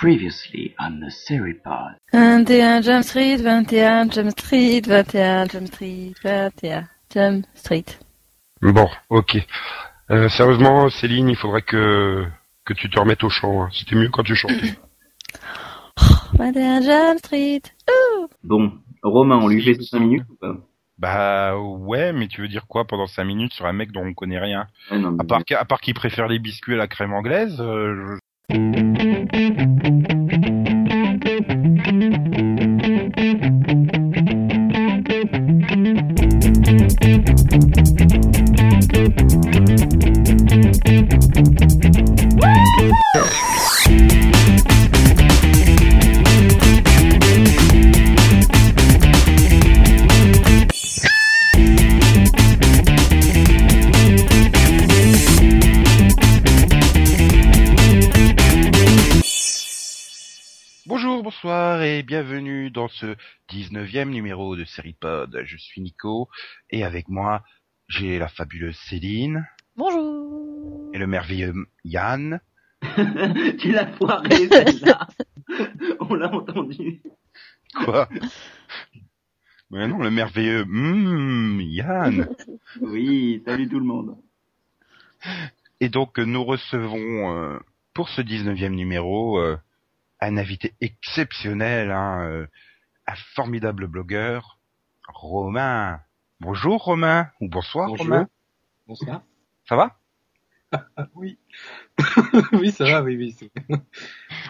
Previously on the Seripod. 21 Jump Street, 21 Jump Street, 21 Jump Street, 21 Jump Street. Bon, ok. Euh, sérieusement, Céline, il faudrait que que tu te remettes au chant. hein. C'était mieux quand tu chantais. 21 Jump Street. Ouh. Bon, Romain, on lui fait 5 minutes ou pas? Bah ouais, mais tu veux dire quoi pendant 5 minutes sur un mec dont on connaît rien? Ouais, non, mais- À part, qu'- à part qu'il préfère les biscuits à la crème anglaise, euh, Bonjour, bonsoir et bienvenue dans ce 19e numéro de Seripod. Je suis Nico et avec moi j'ai la fabuleuse Céline Bonjour. et le merveilleux Yann. tu l'as foiré celle-là. on l'a entendu. Quoi? Mais non, le merveilleux hmm, Yann. Oui, salut tout le monde. Et donc nous recevons euh, pour ce 19e numéro euh, un invité exceptionnel, hein, euh, un formidable blogueur, Romain. Bonjour Romain, ou bonsoir Bonjour. Romain. Bonsoir. Ça va? Ah, oui. oui, ça va, oui, oui.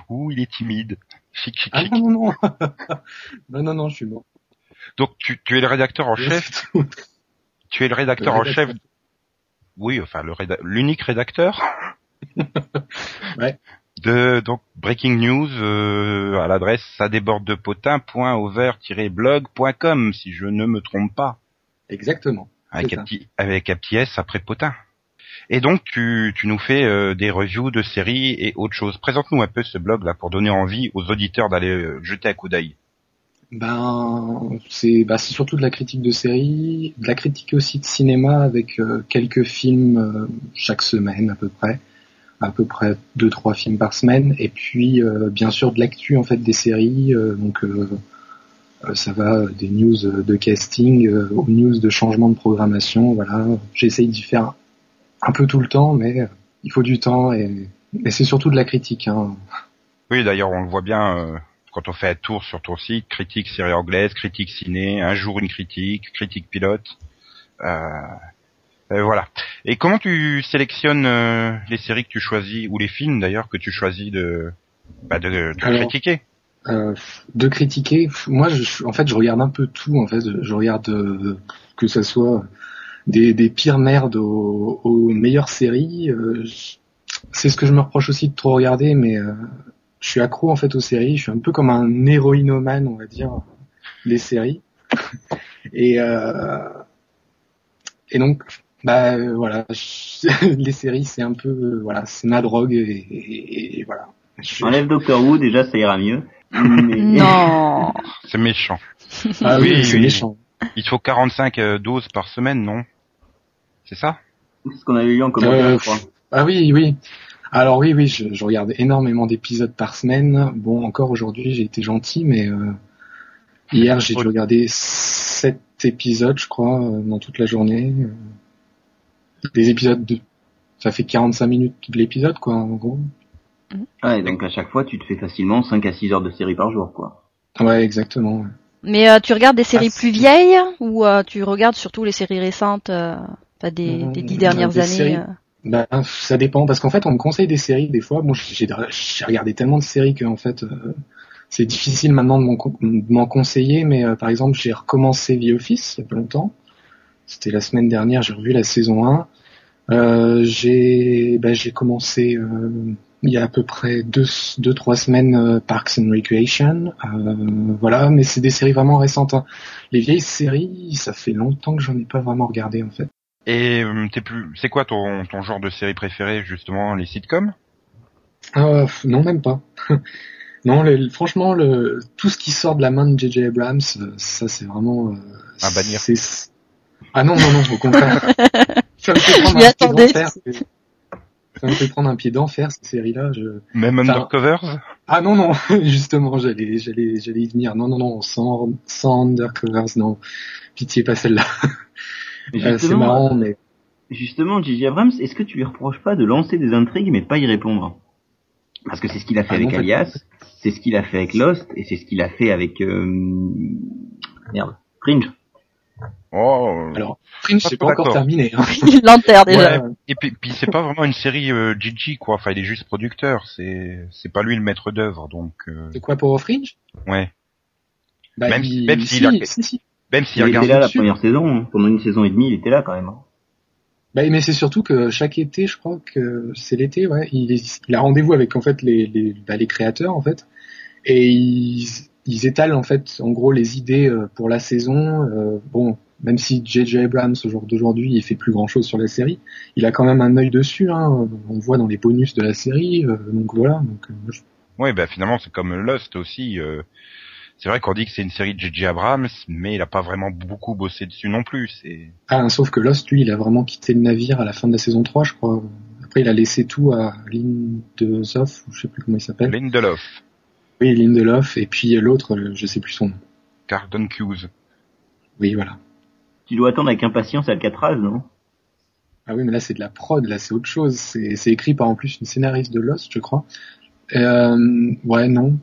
Ouh, il est timide. Chic, chic, Ah chic. non, non, non. non, non, non, je suis mort. Donc tu, tu es le rédacteur en chef. Tu es le rédacteur Le en chef. Oui, enfin le réda- l'unique rédacteur. Ouais. De donc Breaking News euh, à l'adresse ça déborde de potin.over-blog.com si je ne me trompe pas. Exactement. Avec un petit avec un petit S après potin. Et donc tu, nous fais euh, des reviews de séries et autres choses. Présente-nous un peu ce blog là pour donner envie aux auditeurs d'aller euh, jeter un coup d'œil. Ben, c'est bah, c'est surtout de la critique de série, de la critique aussi de cinéma avec euh, quelques films chaque semaine à peu près, à peu près deux trois films par semaine, et puis bien sûr de l'actu en fait des séries, donc ça va des news de casting aux news de changement de programmation, voilà. J'essaye d'y faire un peu tout le temps, mais il faut du temps et, et c'est surtout de la critique. Hein. Oui, d'ailleurs, on le voit bien euh, quand on fait un tour sur ton site, critique série anglaise, critique ciné, un jour une critique, critique pilote. Euh, euh, voilà. Et comment tu sélectionnes euh, les séries que tu choisis, ou les films d'ailleurs que tu choisis de, bah, de, de Alors, critiquer? Euh, de critiquer, moi, je, en fait, je regarde un peu tout. En fait, je regarde euh, que ça soit des, des pires merdes aux, aux meilleures séries. euh, c'est ce que je me reproche aussi de trop regarder, mais euh, je suis accro en fait aux séries. Je suis un peu comme un héroïnomane, on va dire, des séries. Et euh, et donc, bah euh, voilà, je- les séries, c'est un peu, euh, voilà, c'est ma drogue et, et- et voilà. Je- Enlève Doctor Who, déjà ça ira mieux. Mais- Non. C'est méchant. Ah oui, Oui, c'est oui. méchant. Il te faut 45 euh, doses par semaine, non? C'est ça C'est ce qu'on avait eu en commentaire, Euh, je crois. Ah oui, oui. Alors oui, oui, je, je regarde énormément d'épisodes par semaine. Bon, encore aujourd'hui, j'ai été gentil, mais euh, hier, j'ai dû regarder sept épisodes, je crois, euh, dans toute la journée. Des épisodes de... Ça fait 45 minutes de l'épisode, quoi, en gros. Ouais, donc à chaque fois, tu te fais facilement 5 à 6 heures de série par jour, quoi. Ouais, exactement. ouais. Mais euh, tu regardes des séries Ah, plus vieilles ou euh, tu regardes surtout les séries récentes, euh, pas des, des dix dernières des années séries. euh. Bah, ça dépend, parce qu'en fait, on me conseille des séries, des fois. Moi, j'ai regardé tellement de séries que, en fait, euh, c'est difficile maintenant de m'en conseiller, mais euh, par exemple, j'ai recommencé The Office il y a pas longtemps. C'était la semaine dernière, j'ai revu la saison 1. Euh, j'ai bah, commencé euh, il y a à peu près deux, deux trois semaines euh, Parks and Recreation. Euh, voilà, mais c'est des séries vraiment récentes. hein. Les vieilles séries, ça fait longtemps que j'en ai pas vraiment regardé, en fait. Et euh, t'es plus, c'est quoi ton, ton genre de série préférée justement, les sitcoms? Euh, pff, non, même pas. non, le- franchement, le, tout ce qui sort de la main de J.J. Abrams, euh, ça c'est vraiment... euh, À bannir. Ah non, non, non, au contraire. ça me fait prendre un pied d'enfer. Ça me fait prendre un pied d'enfer, cette série-là. Je... Même Enfin, Undercovers? Ah non non, justement, j'allais j'allais j'allais y venir. Non non non, sans sans undercovers, non. Pitié pas celle-là. Euh, c'est justement, marrant, mais Justement, J.J. Abrams, est-ce que tu lui reproches pas de lancer des intrigues mais pas y répondre? Parce que c'est ce qu'il a fait Ah avec non, Alias, c'est ce qu'il a fait avec Lost, et c'est ce qu'il a fait avec... Euh... Merde, Fringe. Oh. alors Fringe c'est pas encore terminé. Hein. Il l'enterre déjà. Ouais, et puis, puis c'est pas vraiment une série euh, Gigi quoi. Enfin, il est juste producteur. C'est c'est pas lui le maître d'œuvre. Donc euh, C'est quoi pour Fringe? Ouais. bah, Même- il- même s'il si, a- si, si. Même s'il Il regarde était là la dessus. première saison, hein. pendant une saison et demie, il était là quand même. hein. Bah, mais c'est surtout que chaque été, je crois que c'est l'été, ouais, il, a rendez-vous avec en fait les les, bah, les créateurs en fait, et ils, ils étalent en fait en gros les idées euh, pour la saison. euh, bon, même si J.J. Abrams au jour d'aujourd'hui il fait plus grand chose sur la série, il a quand même un œil dessus. Hein, on voit dans les bonus de la série, euh, donc voilà. Donc euh, moi, je- Ouais, bah finalement c'est comme Lost aussi. C'est vrai qu'on dit que c'est une série de J.J. Abrams, mais il a pas vraiment beaucoup bossé dessus non plus. C'est ah, sauf que Lost, lui, il a vraiment quitté le navire à la fin de la saison 3, je crois. Après, il a laissé tout à Lindelof, ou je sais plus comment il s'appelle. Lindelof, Oui, Lindelof, et puis l'autre, euh, je sais plus son nom. Cardon Hughes. Oui, voilà. Tu dois attendre avec impatience Alcatraz, non? Ah oui, mais là c'est de la prod, là c'est autre chose. C'est c'est écrit par en plus une scénariste de Lost, je crois. Euh, ouais, non,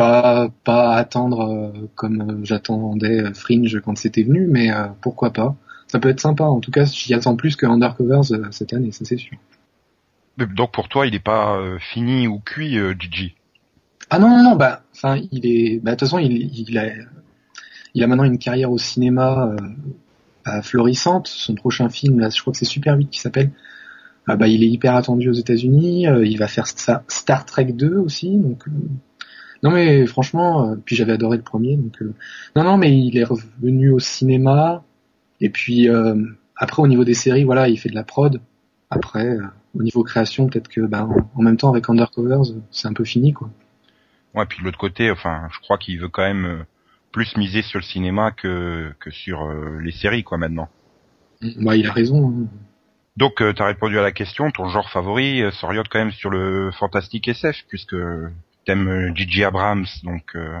pas pas attendre euh, comme euh, j'attendais euh, Fringe quand c'était venu, mais euh, pourquoi pas. Ça peut être sympa. En tout cas, j'y attends plus que Undercovers euh, cette année, ça c'est sûr. Donc pour toi, il est pas euh, fini ou cuit, euh, Gigi? Ah non non non, bah, enfin il est, bah de toute façon il il a il a maintenant une carrière au cinéma euh, euh, florissante. Son prochain film, là, je crois que c'est Super 8 qui s'appelle. Ah bah, il est hyper attendu aux États-Unis. euh, il va faire Sta- Star Trek 2 aussi. Donc, euh, non mais franchement, euh, puis j'avais adoré le premier. Donc, euh, non non, mais il est revenu au cinéma. Et puis euh, après, au niveau des séries, voilà, il fait de la prod. Après, euh, au niveau création, peut-être que, bah, en, même temps, avec Undercovers, c'est un peu fini, quoi. Ouais, puis de l'autre côté, enfin, je crois qu'il veut quand même plus miser sur le cinéma que que sur euh, les séries, quoi, maintenant. Bah, il a raison. hein. Donc, euh, t'as répondu à la question. Ton genre favori euh, s'oriente quand même sur le fantastique SF, puisque t'aimes euh, J.J. Abrams, donc. euh,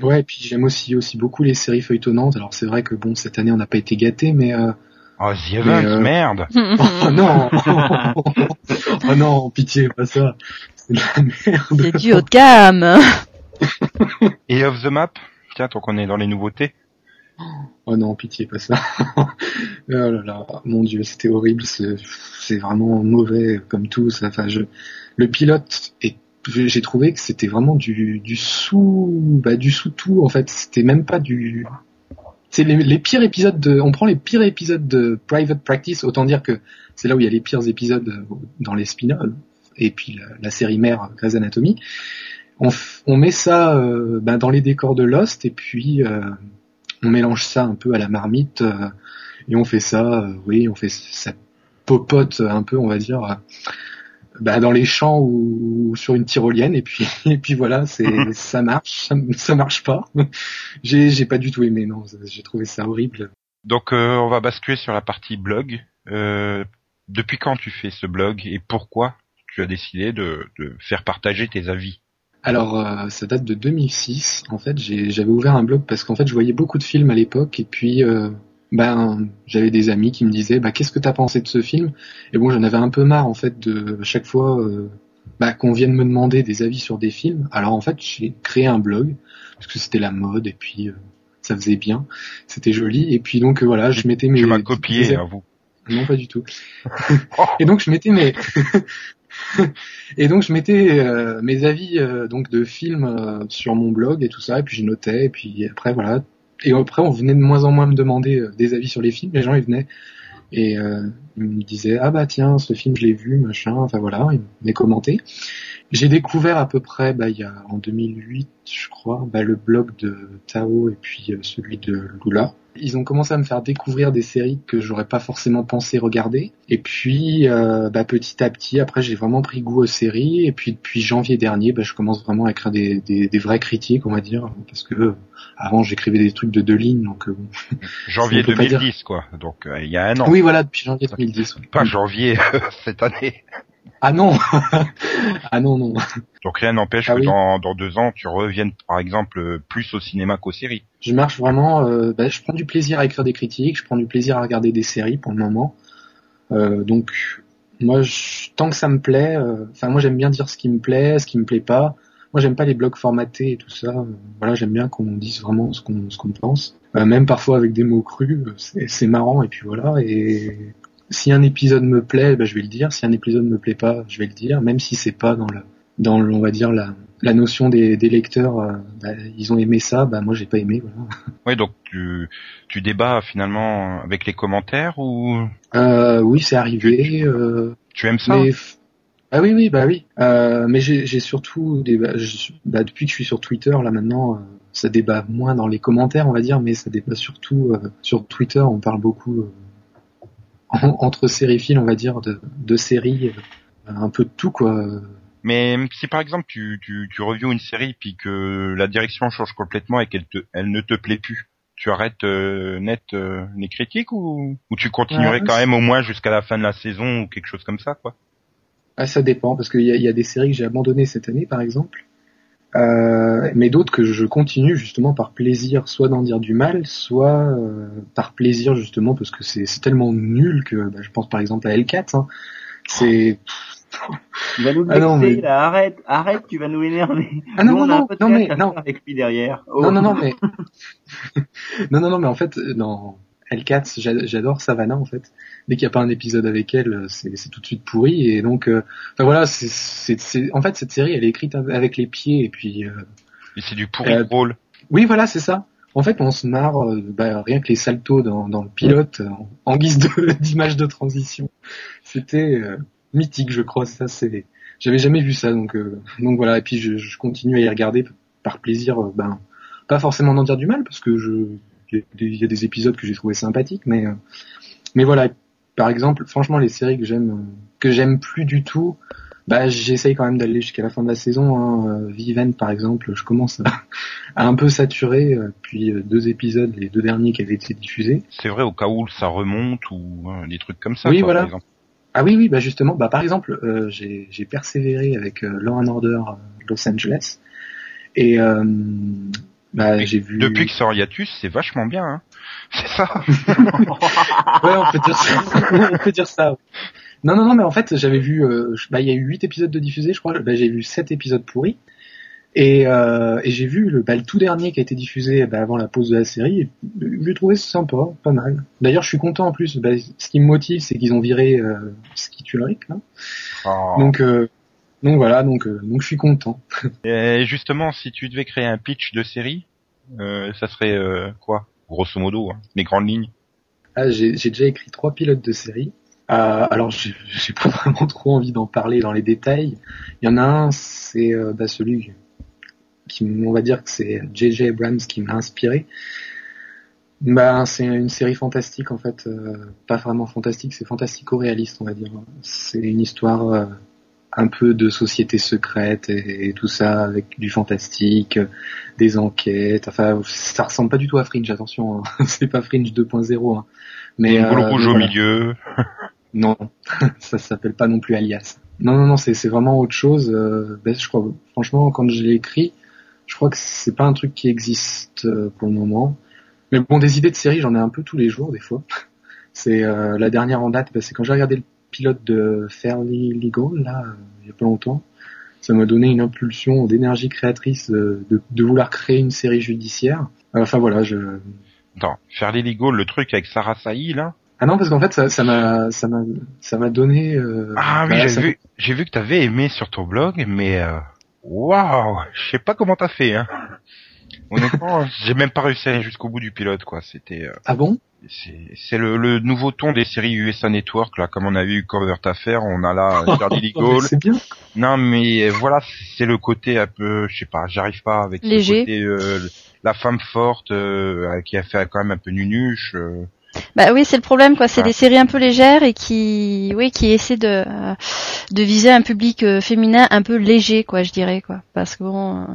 Ouais, et puis j'aime aussi aussi beaucoup les séries feuilletonnantes. Alors c'est vrai que bon, cette année on n'a pas été gâtés, mais euh... Oh, The Event, euh, merde. oh non, oh non, pitié, pas ça. C'est de la merde. C'est du haut de gamme. Et Off the Map. Tiens, tant qu'on est dans les nouveautés. Oh non, pitié, pas ça. oh là là, mon dieu, c'était horrible. C'est c'est vraiment mauvais comme tout. Ça, enfin, je... le pilote est j'ai trouvé que c'était vraiment du, sous bah, du sous tout en fait. C'était même pas du c'est les, pires épisodes de on prend les pires épisodes de Private Practice autant dire que c'est là où il y a les pires épisodes euh, dans les spin-offs et puis la, série mère Grey's Anatomy. On, met ça euh, bah, dans les décors de Lost et puis euh, on mélange ça un peu à la marmite euh, et on fait ça euh, oui on fait ça popote un peu on va dire euh, bah, dans les champs ou, ou sur une tyrolienne et puis et puis voilà c'est ça marche ça, ça marche pas. J'ai j'ai pas du tout aimé non j'ai trouvé ça horrible. Donc, euh, on va basculer sur la partie blog. Euh, depuis quand tu fais ce blog et pourquoi tu as décidé de, de faire partager tes avis? Alors euh, ça date de 2006 en fait j'avais ouvert un blog parce qu'en fait je voyais beaucoup de films à l'époque et puis euh, ben j'avais des amis qui me disaient bah qu'est-ce que t'as pensé de ce film? Et bon j'en avais un peu marre en fait de chaque fois euh, bah, qu'on vienne me demander des avis sur des films. Alors en fait j'ai créé un blog parce que c'était la mode et puis euh, ça faisait bien. C'était joli. Et puis donc euh, voilà je mettais mes Tu m'as copié, mes- à vous. non, pas du tout. et donc je mettais mes et donc je mettais euh, mes avis euh, donc de films euh, sur mon blog et tout ça. Et puis je notais. Et puis après voilà et après on venait de moins en moins me demander euh, des avis sur les films. Les gens ils venaient et euh, ils me disaient ah bah tiens ce film je l'ai vu machin enfin voilà. Ils venaient commenter. J'ai découvert à peu près bah il y a en 2008 je crois bah, le blog de Tao et puis euh, celui de Lula ils ont commencé à me faire découvrir des séries que j'aurais pas forcément pensé regarder. Et puis, euh, bah, petit à petit, après, j'ai vraiment pris goût aux séries. Et puis, depuis janvier dernier, bah, je commence vraiment à écrire des, des, des vraies critiques, on va dire, parce que euh, avant, j'écrivais des trucs de deux lignes. Donc, euh. Janvier On peut pas dire. 2010, quoi. Donc, euh, il y a un an. oui, voilà, depuis janvier 2010. ouais. Pas janvier cette année. Ah non Ah non, non. Donc rien n'empêche Ah que oui. dans, dans deux ans, tu reviennes par exemple plus au cinéma qu'aux séries. Je marche vraiment. euh, bah, je prends du plaisir à écrire des critiques, je prends du plaisir à regarder des séries pour le moment. Euh, donc moi, je- tant que ça me plaît, euh, enfin moi j'aime bien dire ce qui me plaît, ce qui me plaît pas. Moi j'aime pas les blogs formatés et tout ça. Voilà, j'aime bien qu'on dise vraiment ce qu'on ce qu'on pense, même parfois avec des mots crus. C'est c'est marrant et puis voilà. Et si un épisode me plaît, bah, je vais le dire. Si un épisode me plaît pas, je vais le dire, même si c'est pas dans le dans on va dire la la notion des, des lecteurs. euh, bah, ils ont aimé ça, bah moi j'ai pas aimé. Voilà. Oui, donc tu, tu débats finalement avec les commentaires ou? Euh, oui, c'est arrivé. Euh, tu aimes ça? mais ah oui, oui, bah oui. Euh, mais j'ai surtout des, bah, je- bah, depuis que je suis sur Twitter là maintenant, euh, ça débat moins dans les commentaires, on va dire, mais ça débat surtout euh, sur Twitter. On parle beaucoup euh, en- entre sériphiles, on va dire, de, de séries, euh, un peu de tout quoi. Mais si par exemple tu, tu, tu reviews une série puis que la direction change complètement et qu'elle te, elle ne te plaît plus, tu arrêtes euh, net euh, les critiques ou, ou tu continuerais Ouais, quand même au moins jusqu'à la fin de la saison ou quelque chose comme ça quoi? Ah, ça dépend parce qu'il y a, y a des séries que j'ai abandonnées cette année, par exemple, euh, mais d'autres que je continue justement par plaisir, soit d'en dire du mal, soit euh, par plaisir justement parce que c'est tellement nul que bah, je pense par exemple à L4. Hein. C'est Tu vas nous Ah non, mais- là, arrête, arrête, tu vas nous énerver. Ah non, Nous, on non, a non, non, mais non. avec lui derrière. Oh. non non non mais non non non mais en fait euh, dans L4 j'a- j'adore Savannah en fait. Dès qu'il n'y a pas un épisode avec elle, euh, c'est tout de suite pourri et donc euh, enfin voilà c'est en fait cette série elle est écrite avec les pieds et puis euh, Et c'est du pourri Euh, drôle. Oui, voilà, c'est ça. En fait, on se marre, bah, rien que les saltos dans, dans le pilote, en, en guise d'image de, transition. C'était mythique, je crois. Ça, c'est, j'avais jamais vu ça, donc donc voilà. Et puis je, je continue à y regarder par plaisir. ben, pas forcément d'en dire du mal, parce que je, il y, a des- épisodes que j'ai trouvé sympathiques, mais euh, mais voilà. Par exemple, franchement, les séries que j'aime que j'aime plus du tout. Bah, j'essaye quand même d'aller jusqu'à la fin de la saison. Hein. Euh, Viven, par exemple, je commence à, un peu saturé, euh, puis deux épisodes, les deux derniers qui avaient été diffusés. C'est vrai au cas où ça remonte ou euh, des trucs comme ça. Oui, quoi, voilà. par exemple. Ah oui, oui, bah justement, bah par exemple, euh, j'ai j'ai persévéré avec euh, Law and Order Los Angeles, et euh, bah j'ai vu. Depuis que c'est en hiatus, c'est vachement bien. Hein. C'est ça. Ouais, on peut dire ça. on peut dire ça. Non, non, non, mais en fait, j'avais vu, euh, bah, il y a eu huit épisodes de diffusés, je crois. Bah, j'ai vu sept épisodes pourris. Et, euh, et j'ai vu le, bah, le tout dernier qui a été diffusé bah, avant la pause de la série. Et je l'ai trouvé sympa, pas mal. D'ailleurs, je suis content en plus. Bah, ce qui me motive, c'est qu'ils ont viré euh, Ski Ulrich, là. Oh. Donc, euh, donc voilà, donc, euh, donc je suis content. Et justement, si tu devais créer un pitch de série, euh, ça serait euh, quoi? Grosso modo, hein, les grandes lignes. Ah, j'ai déjà écrit trois pilotes de série. Alors j'ai pas vraiment trop envie d'en parler dans les détails. Il y en a un, c'est bah, celui qui, on va dire que c'est J.J. Abrams qui m'a inspiré. Bah, c'est une série fantastique en fait, euh, pas vraiment fantastique, c'est fantastico-réaliste on va dire. C'est une histoire euh, un peu de société secrète et, et tout ça avec du fantastique, euh, des enquêtes. Enfin, ça ressemble pas du tout à Fringe, attention, hein. c'est pas Fringe 2.0. Hein. Mais une boule euh, rouge au voilà. milieu. Non, ça s'appelle pas non plus Alias. Non, non, non, c'est vraiment autre chose. Euh, ben, je crois, franchement, quand je l'ai écrit, je crois que c'est pas un truc qui existe euh, pour le moment. Mais bon, des idées de série, j'en ai un peu tous les jours, des fois. C'est euh, la dernière en date, ben, c'est quand j'ai regardé le pilote de Fairly Legal, là, euh, il y a pas longtemps. Ça m'a donné une impulsion d'énergie créatrice euh, de, de vouloir créer une série judiciaire. Enfin voilà, je, Attends, faire les Lego, le truc avec Sarah Sahi là? ah non parce qu'en fait ça m'a ça m'a ça m'a donné euh, Ah oui, bah, j'ai ça- vu, j'ai vu que t'avais aimé sur ton blog, mais euh, waouh, je sais pas comment t'as fait. Hein. Honnêtement, j'ai même pas réussi à aller jusqu'au bout du pilote, quoi. C'était, euh, Ah bon? C'est, c'est le, le nouveau ton des séries USA Network là, comme on a eu Covert Affair, on a là Charlie. C'est bien. Non, mais voilà, c'est le côté un peu, je sais pas, j'arrive pas avec Léger. côté, euh, la femme forte euh, qui a fait quand même un peu nunuche. euh. Bah oui, c'est le problème, quoi. C'est des séries un peu légères et qui, oui, qui essaient de de viser un public euh, féminin un peu léger, quoi, je dirais, quoi. Parce que bon, euh,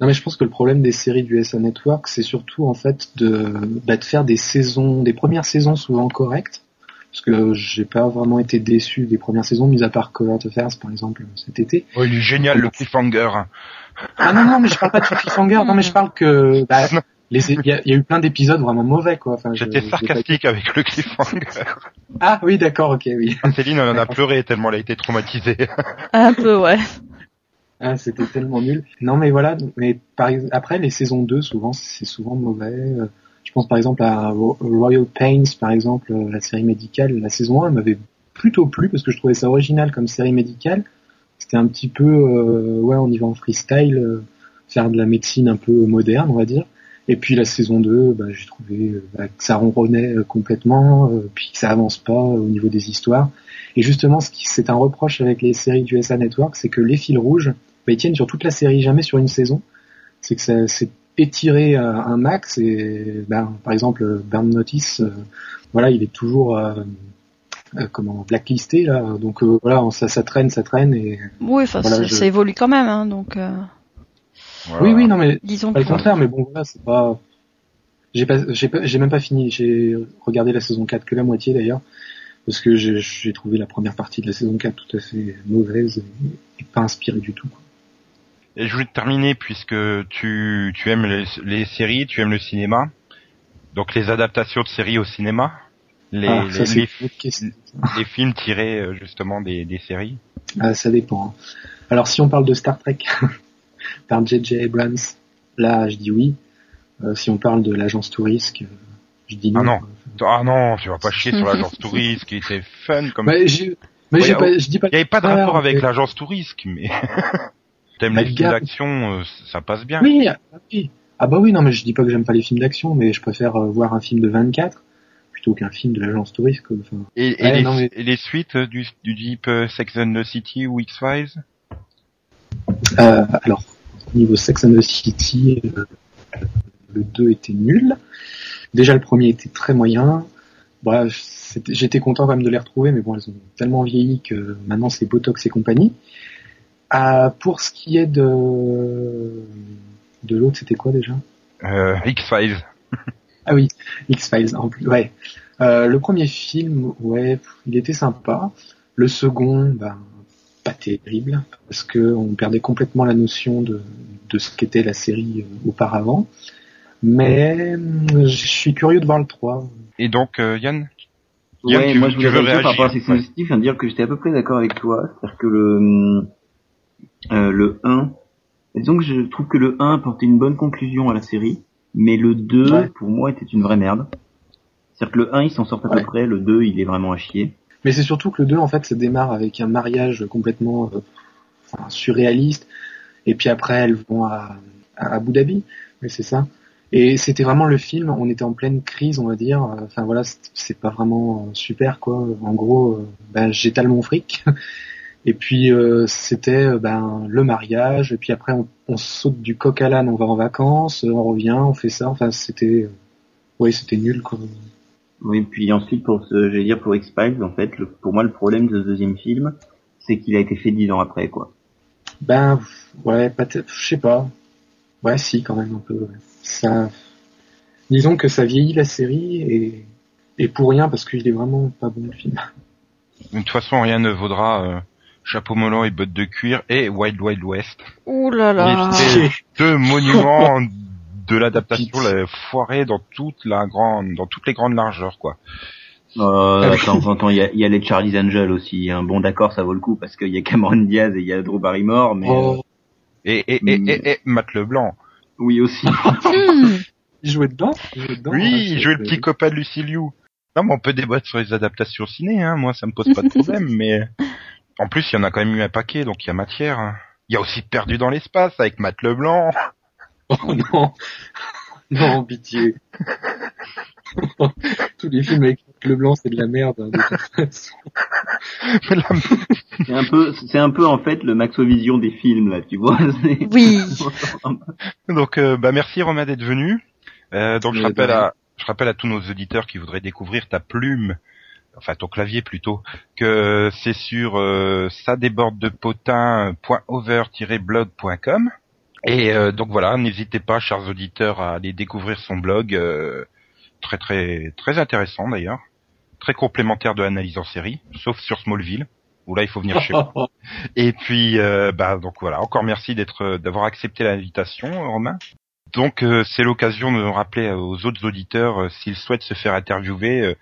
Non mais je pense que le problème des séries du SA Network, c'est surtout en fait de, bah, de faire des saisons, des premières saisons souvent correctes, parce que j'ai pas vraiment été déçu des premières saisons, mis à part Covert Affairs par exemple cet été. Oh, il est génial le cliffhanger. Ah non non, mais je parle pas de cliffhanger, non mais je parle que bah, il y, a, il y a eu plein d'épisodes vraiment mauvais quoi. Enfin, J'étais sarcastique avec le cliffhanger. Ah oui d'accord, ok oui. Céline en a pleuré tellement elle a été traumatisée. Un peu, ouais. Ah, c'était tellement nul. Non, mais voilà. Mais après, les saisons 2, souvent, c'est souvent mauvais. Euh, Je pense par exemple à Ro- Royal Pains, par exemple, euh, la série médicale. La saison 1, elle m'avait plutôt plu parce que je trouvais ça original comme série médicale. C'était un petit peu, euh, ouais, on y va en freestyle, faire de la médecine un peu moderne, on va dire. Et puis la saison 2, bah, j'ai trouvé bah, que ça ronronnait complètement, puis que ça avance pas au niveau des histoires. Et justement, c'est un reproche avec les séries du USA Network, c'est que les fils rouges, bah, ils tiennent sur toute la série, jamais sur une saison. C'est que ça c'est étiré à un max et ben, par exemple Burn Notice, euh, voilà, il est toujours euh, euh, comment blacklisté là, donc euh, voilà, ça, ça traîne, ça traîne et Oui, enfin, Voilà, ça, je- ça évolue quand même, hein, donc euh, Voilà. oui oui non mais disons pas que le contraire, mais bon voilà, c'est pas j'ai pas même pas fini, j'ai regardé la saison 4 que la moitié d'ailleurs parce que j'ai trouvé la première partie de la saison 4 tout à fait mauvaise et, et pas inspirée du tout. quoi. Et je voulais te terminer puisque tu, tu aimes les, les séries, tu aimes le cinéma. Donc les adaptations de séries au cinéma, les, Ah, ça les- les films tirés euh, justement des, des séries. Ah, ça dépend. hein. Alors si on parle de Star Trek par J.J. Abrams, là je dis oui. Euh, si on parle de l'agence Tourisque, je dis non. Ah non. Ah non, tu vas pas chier sur l'agence touriste qui était fun comme. Bah, j'ai- mais Ouais, j'ai pas, je dis pas. Il y avait pas de rapport avec mais- l'agence touriste, mais t'aimes Bah, les films d'action, euh, ça passe bien. Oui, ah, oui. Ah bah oui, non mais je dis pas que j'aime pas les films d'action, mais je préfère euh, voir un film de 24 plutôt qu'un film de l'agence Touriste. Enfin, Et, les, non, mais- et les suites euh, du, euh, Sex and the City ou X-Files? Euh, alors, au niveau Sex and the City, euh, le 2 était nul. Déjà, le premier était très moyen. Bref, c'était- j'étais content quand même de les retrouver, mais bon, elles ont tellement vieilli que maintenant c'est Botox et compagnie. Ah, pour ce qui est de de l'autre, c'était quoi déjà? Euh, X-Files. Ah oui, X-Files en plus. Ouais. Euh, le premier film, ouais, il était sympa. Le second, ben, pas terrible, parce que on perdait complètement la notion de, de ce qu'était la série euh, auparavant. Mais hum, je suis curieux de voir le 3. Et donc, euh, Yann? Yann, Ouais, tu- moi je tu voulais veux réagir par rapport à Sex and the City, je viens de dire que j'étais à peu près d'accord avec toi, c'est-à-dire que le euh, le 1, disons que je trouve que le 1 apportait une bonne conclusion à la série, mais le 2 Ouais. pour moi était une vraie merde. C'est-à-dire que le 1 il s'en sort à Ouais. peu près, le 2 il est vraiment à chier. Mais c'est surtout que le 2, en fait, ça démarre avec un mariage complètement euh, enfin, surréaliste. Et puis après, elles vont à, à Abu Dhabi. Mais c'est ça. Et c'était vraiment le film, on était en pleine crise, on va dire. Enfin voilà, c'est- pas vraiment euh, super, quoi. En gros, euh, ben, j'étale mon fric. Et puis euh, c'était euh, ben le mariage. Et puis après, on, on saute du coq à l'âne, on va en vacances, on revient, on fait ça. Enfin, c'était, euh, ouais, c'était nul, quoi. Oui, puis ensuite pour ce, j'allais dire pour X-Files, en fait, le- pour moi le problème de ce deuxième film, c'est qu'il a été fait dix ans après, quoi. Ben ouais, je sais pas. Ouais, si quand même un peu. ouais. Ça, disons que ça vieillit la série et et pour rien parce qu'il est vraiment pas bon le film. De toute façon, rien ne vaudra euh, Chapeau melon et bottes de cuir et Wild Wild West. Ouh là là. Les deux monuments de l'adaptation la foirée dans toute la grande, dans toutes les grandes largeurs, quoi. Euh, Ah il y a, y a les Charlie's Angel aussi. Hein. Bon, d'accord, ça vaut le coup parce qu'il y a Cameron Diaz et il y a Drew Barrymore, mais Oh, Et, et, et, Mm. et, et Matt Leblanc. oui aussi. Hmm. il jouait dedans, il jouait dedans. Oui, hein, il jouait le petit copain de Lucy Liu. Non, mais on peut débattre sur les adaptations ciné, hein. Moi, ça me pose pas de problème, mais en plus, il y en a quand même eu un paquet, donc il y a matière. hein. Il y a aussi Perdu dans l'espace avec Matt Leblanc. Oh non, non, pitié. Tous les films avec le blanc, c'est de la merde. hein, de toute façon. Mais là, C'est un peu, c'est un peu en fait le Maxovision des films là, tu vois. Oui. donc, euh, bah, merci Romain d'être venu. Euh, donc, je rappelle à, je rappelle à tous nos auditeurs qui voudraient découvrir ta plume, enfin ton clavier plutôt, que c'est sur euh, ça déborde de potin.over-blog.com. Et euh, donc voilà, n'hésitez pas, chers auditeurs, à aller découvrir son blog, euh, très très très intéressant d'ailleurs. très complémentaire de l'analyse en série, sauf sur Smallville, où là il faut venir chez moi. Et puis, euh, bah donc voilà, encore merci d'être, d'avoir accepté l'invitation, Romain. Donc euh, c'est l'occasion de rappeler aux autres auditeurs, euh, s'ils souhaitent se faire interviewer, euh,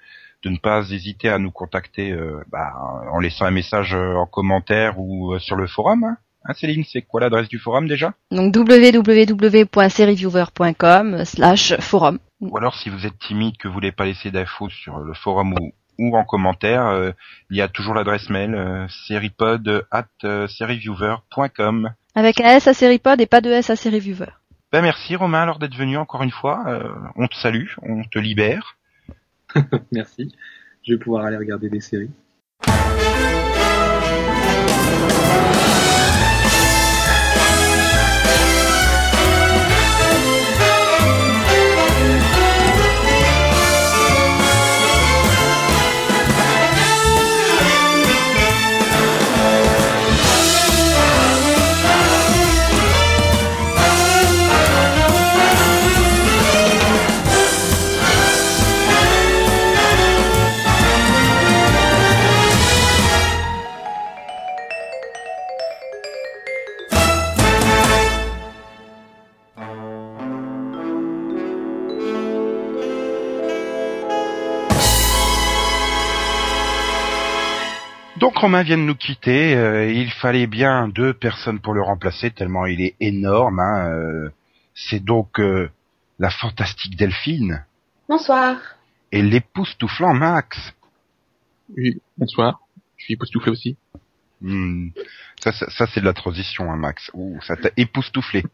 de ne pas hésiter à nous contacter euh, bah, en laissant un message euh, en commentaire ou euh, sur le forum. Hein, Hein, Céline, c'est quoi l'adresse du forum déjà? Donc www.serieViewer.com slash forum. Ou alors si vous êtes timide, que vous voulez pas laisser d'infos sur le forum ou, ou en commentaire, euh, il y a toujours l'adresse mail euh, seripod at euh, serieviewer.com. Avec un S à Seripod et pas de S à SerieViewer. Ben merci Romain alors d'être venu encore une fois. Euh, on te salue, on te libère. Merci. Je vais pouvoir aller regarder des séries. Romain vient de nous quitter. euh, il fallait bien deux personnes pour le remplacer tellement il est énorme. hein, euh, c'est donc euh, la fantastique Delphine Bonsoir. et l'époustouflant Max. Oui, bonsoir. Je suis époustouflé aussi. Hmm, Ça, ça, ça, c'est de la transition, hein, Max. Ouh, ça t'a époustouflé.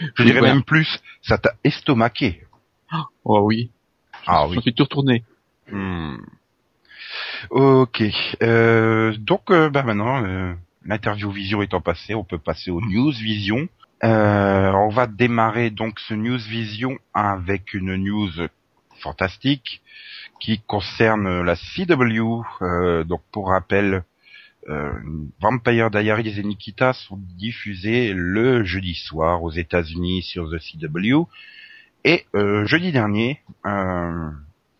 Je Oui, dirais voilà. même plus, ça t'a estomaqué. Oh oui. Ah oui. J'en suis tout retourné. Hmm. Ok. Euh, donc, euh, bah maintenant, euh, l'interview Vision étant passée, on peut passer au News Vision. On va démarrer donc ce News Vision avec une news fantastique qui concerne la CW. Euh, donc, pour rappel, Vampire Diaries et Nikita sont diffusés le jeudi soir aux États-Unis sur The CW. Et euh, jeudi dernier,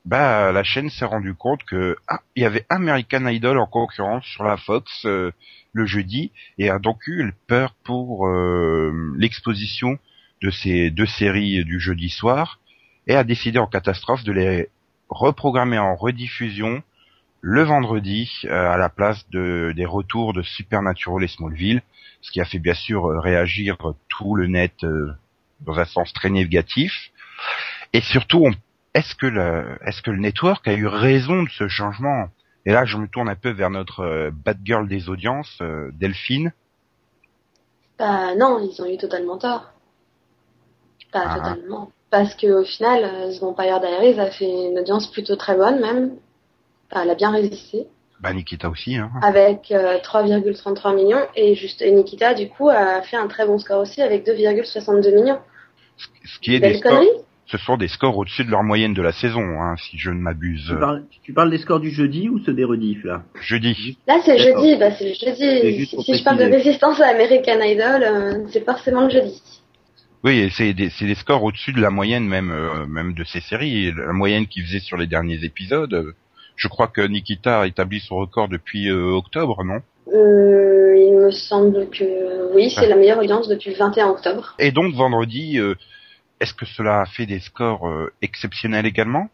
bah la chaîne s'est rendue compte que ah, il y avait American Idol en concurrence sur la Fox euh, le jeudi et a donc eu peur pour euh, l'exposition de ces deux séries du jeudi soir et a décidé en catastrophe de les reprogrammer en rediffusion le vendredi euh, à la place de, des retours de Supernatural et Smallville, ce qui a fait bien sûr euh, réagir tout le net euh, dans un sens très négatif. Et surtout, on est-ce que le est-ce que le network a eu raison de ce changement? Et là, je me tourne un peu vers notre euh, bad girl des audiences, euh, Delphine. Bah non, ils ont eu totalement tort. Pas Ah. totalement. Parce que au final, euh, The Vampire Diaries a fait une audience plutôt très bonne même. Enfin, elle a bien résisté. Bah Nikita aussi. Hein. Avec euh, 3,33 millions. Et juste et Nikita, du coup, a fait un très bon score aussi avec 2,62 millions. Ce qui est des scores. Ce sont des scores au-dessus de leur moyenne de la saison, hein, si je ne m'abuse. Tu parles, tu parles des scores du jeudi ou ceux des rediffs là? Jeudi. Là, c'est jeudi. Bah, c'est jeudi. Si, je parle de résistance à American Idol, euh, c'est forcément le jeudi. Oui, et c'est des, scores au-dessus de la moyenne même, euh, même de ces séries. La moyenne qu'ils faisaient sur les derniers épisodes. euh, Je crois que Nikita a établi son record depuis euh, octobre, non? Euh, il me semble que oui, c'est Ah. la meilleure audience depuis le 21 octobre. Et donc vendredi, euh, est-ce que cela a fait des scores euh, exceptionnels également?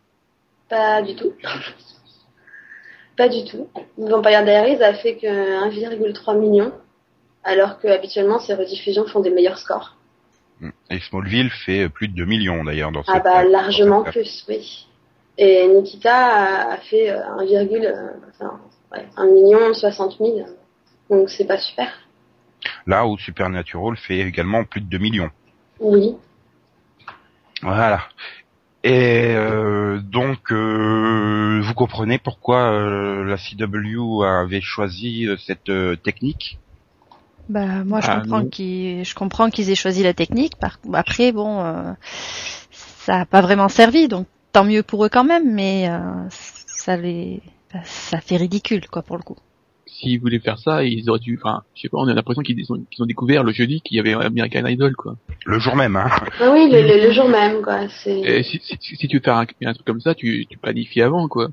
Pas du tout. Pas du tout. Vampire Diaries a fait que 1,3 million, alors que habituellement ces rediffusions font des meilleurs scores. Et Smallville fait plus de 2 millions d'ailleurs dans Ah cette- bah dans largement plus, oui. Et Nikita a, fait euh, 1, euh, enfin, ouais, 1 million 60 000. Donc c'est pas super. Là où Supernatural fait également plus de 2 millions. Oui. Voilà. Et euh, donc, euh, vous comprenez pourquoi euh, la CW avait choisi euh, cette euh, technique? Bah moi je Ah, comprends qu'ils je comprends qu'ils aient choisi la technique. Par... Après bon, euh, ça a pas vraiment servi, donc tant mieux pour eux quand même, mais euh, ça les ça fait ridicule quoi pour le coup. S'ils voulaient faire ça, ils auraient dû, enfin, je sais pas, on a l'impression qu'ils ont, découvert le jeudi qu'il y avait American Idol, quoi. Le jour même, hein Ah oui, le, le- le jour même, quoi. C'est. Et si, si, si tu veux faire un, un truc comme ça, tu, tu planifies avant, quoi.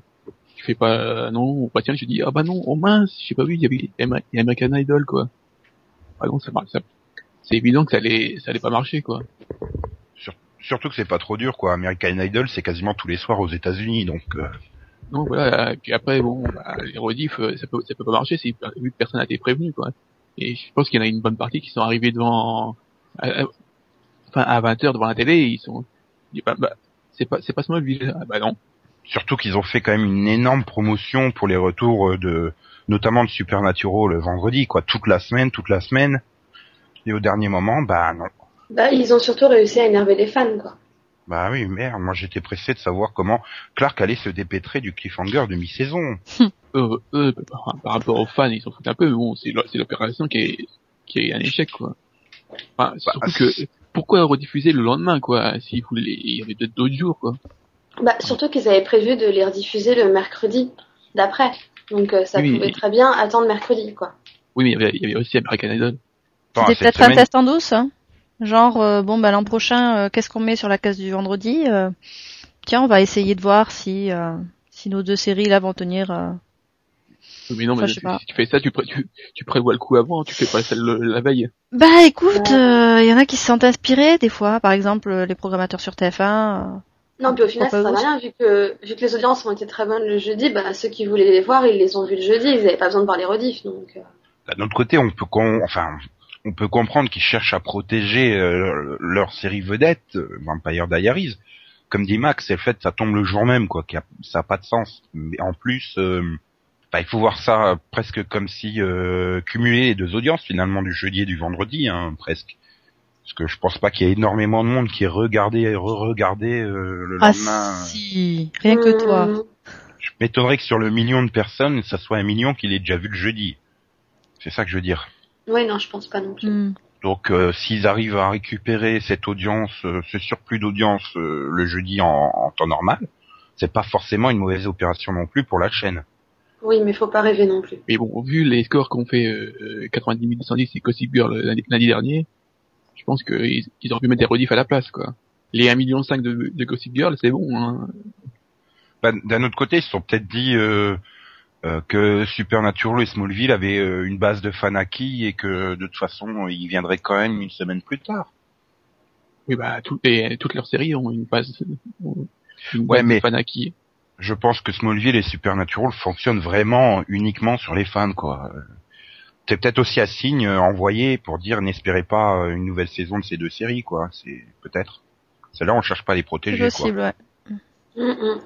tu fais pas euh, non, bah tiens, je dis ah bah non, oh mince, j'ai pas vu, il y avait American Idol quoi. Ah non, ça marche, ça- c'est évident que ça allait, ça allait pas marcher quoi. Surtout que c'est pas trop dur, quoi. American Idol, c'est quasiment tous les soirs aux États-Unis, donc. euh, Non voilà, et puis après bon, bah, les rediffs, euh, ça peut, ça peut pas marcher, c'est vu que personne n'a été prévenu quoi. Et je pense qu'il y en a une bonne partie qui sont arrivés devant, à- à- enfin à 20 h devant la télé, et ils sont, ils disent, bah, bah, c'est pas, c'est pas Smallville, ah bah non. Surtout qu'ils ont fait quand même une énorme promotion pour les retours euh, de, notamment de Supernatural le vendredi, quoi. Toute la semaine, toute la semaine. Et au dernier moment, bah non. Bah, ils ont surtout réussi à énerver les fans, quoi. Bah oui, merde, moi j'étais pressé de savoir comment Clark allait se dépêtrer du cliffhanger de mi-saison. eux, par, par rapport aux fans, ils s'en foutent un peu, mais bon, c'est l'o- c'est l'opération qui est, qui est un échec, quoi. Enfin, surtout que, pourquoi rediffuser le lendemain, quoi, s'il voulait, il y avait peut-être d'autres jours, quoi. Bah, surtout qu'ils avaient prévu de les rediffuser le mercredi d'après. Donc, euh, ça Oui, pouvait très bien attendre mercredi, quoi. Oui, mais il y avait, il y avait aussi American Idol. C'était peut-être un test en douce, hein. Genre, euh, bon, bah l'an prochain, euh, qu'est-ce qu'on met sur la case du vendredi Euh, Tiens, on va essayer de voir si, euh, si nos deux séries là vont tenir. euh, Mais non, Enfin, mais je sais si pas. tu fais ça, tu, pré- tu, tu prévois le coup avant, tu fais pas celle le- la veille. Bah écoute, il Ouais. y en a qui se sont inspirés des fois, par exemple euh, les programmateurs sur TF1. euh, Non, puis au final, ça sert à rien, vu que, vu que les audiences ont été très bonnes le jeudi, bah, ceux qui voulaient les voir, ils les ont vus le jeudi, ils n'avaient pas besoin de voir les rediffs, donc, euh, D'un autre côté, on peut con- enfin, on peut comprendre qu'ils cherchent à protéger euh, leur série vedette, euh, Vampire Diaries. Comme dit Max, c'est le fait que ça tombe le jour même, quoi, qui a, ça a pas de sens. Mais en plus, euh, bah, il faut voir ça presque comme si euh, cumuler les deux audiences finalement du jeudi et du vendredi, hein, presque. Parce que je pense pas qu'il y ait énormément de monde qui ait regardé et re-regardé euh, le Ah lendemain. si, rien que toi. hum, Je m'étonnerais que sur le million de personnes, ça soit un million qui l'ait déjà vu le jeudi. C'est ça que je veux dire. Oui, non, je pense pas non plus. Hmm. Donc euh, s'ils arrivent à récupérer cette audience, euh, ce surplus d'audience euh, le jeudi en, en temps normal, c'est pas forcément une mauvaise opération non plus pour la chaîne. Oui, mais faut pas rêver non plus. Mais bon, vu les scores qu'ont fait euh, 90 210 et Gossip Girl lundi, lundi dernier, je pense qu'ils ils auraient pu mettre des rediffs à la place, quoi. Les 1,5 million de, de Gossip Girl, c'est bon, hein. Bah, D'un autre côté, ils se sont peut-être dit euh, que Supernatural et Smallville avaient euh, une base de fans acquis et que de toute façon ils viendraient quand même une semaine plus tard. Oui, bah, toutes les, toutes leurs séries ont une base, ont une Ouais, base mais- de fans acquis. Je pense que Smallville et Supernatural fonctionnent vraiment uniquement sur les fans, quoi. C'est peut-être aussi un signe euh, envoyé pour dire n'espérez pas euh, une nouvelle saison de ces deux séries, quoi. C'est peut-être. Celle-là, on cherche pas à les C'est protéger, quoi. ouais. Hum, hum.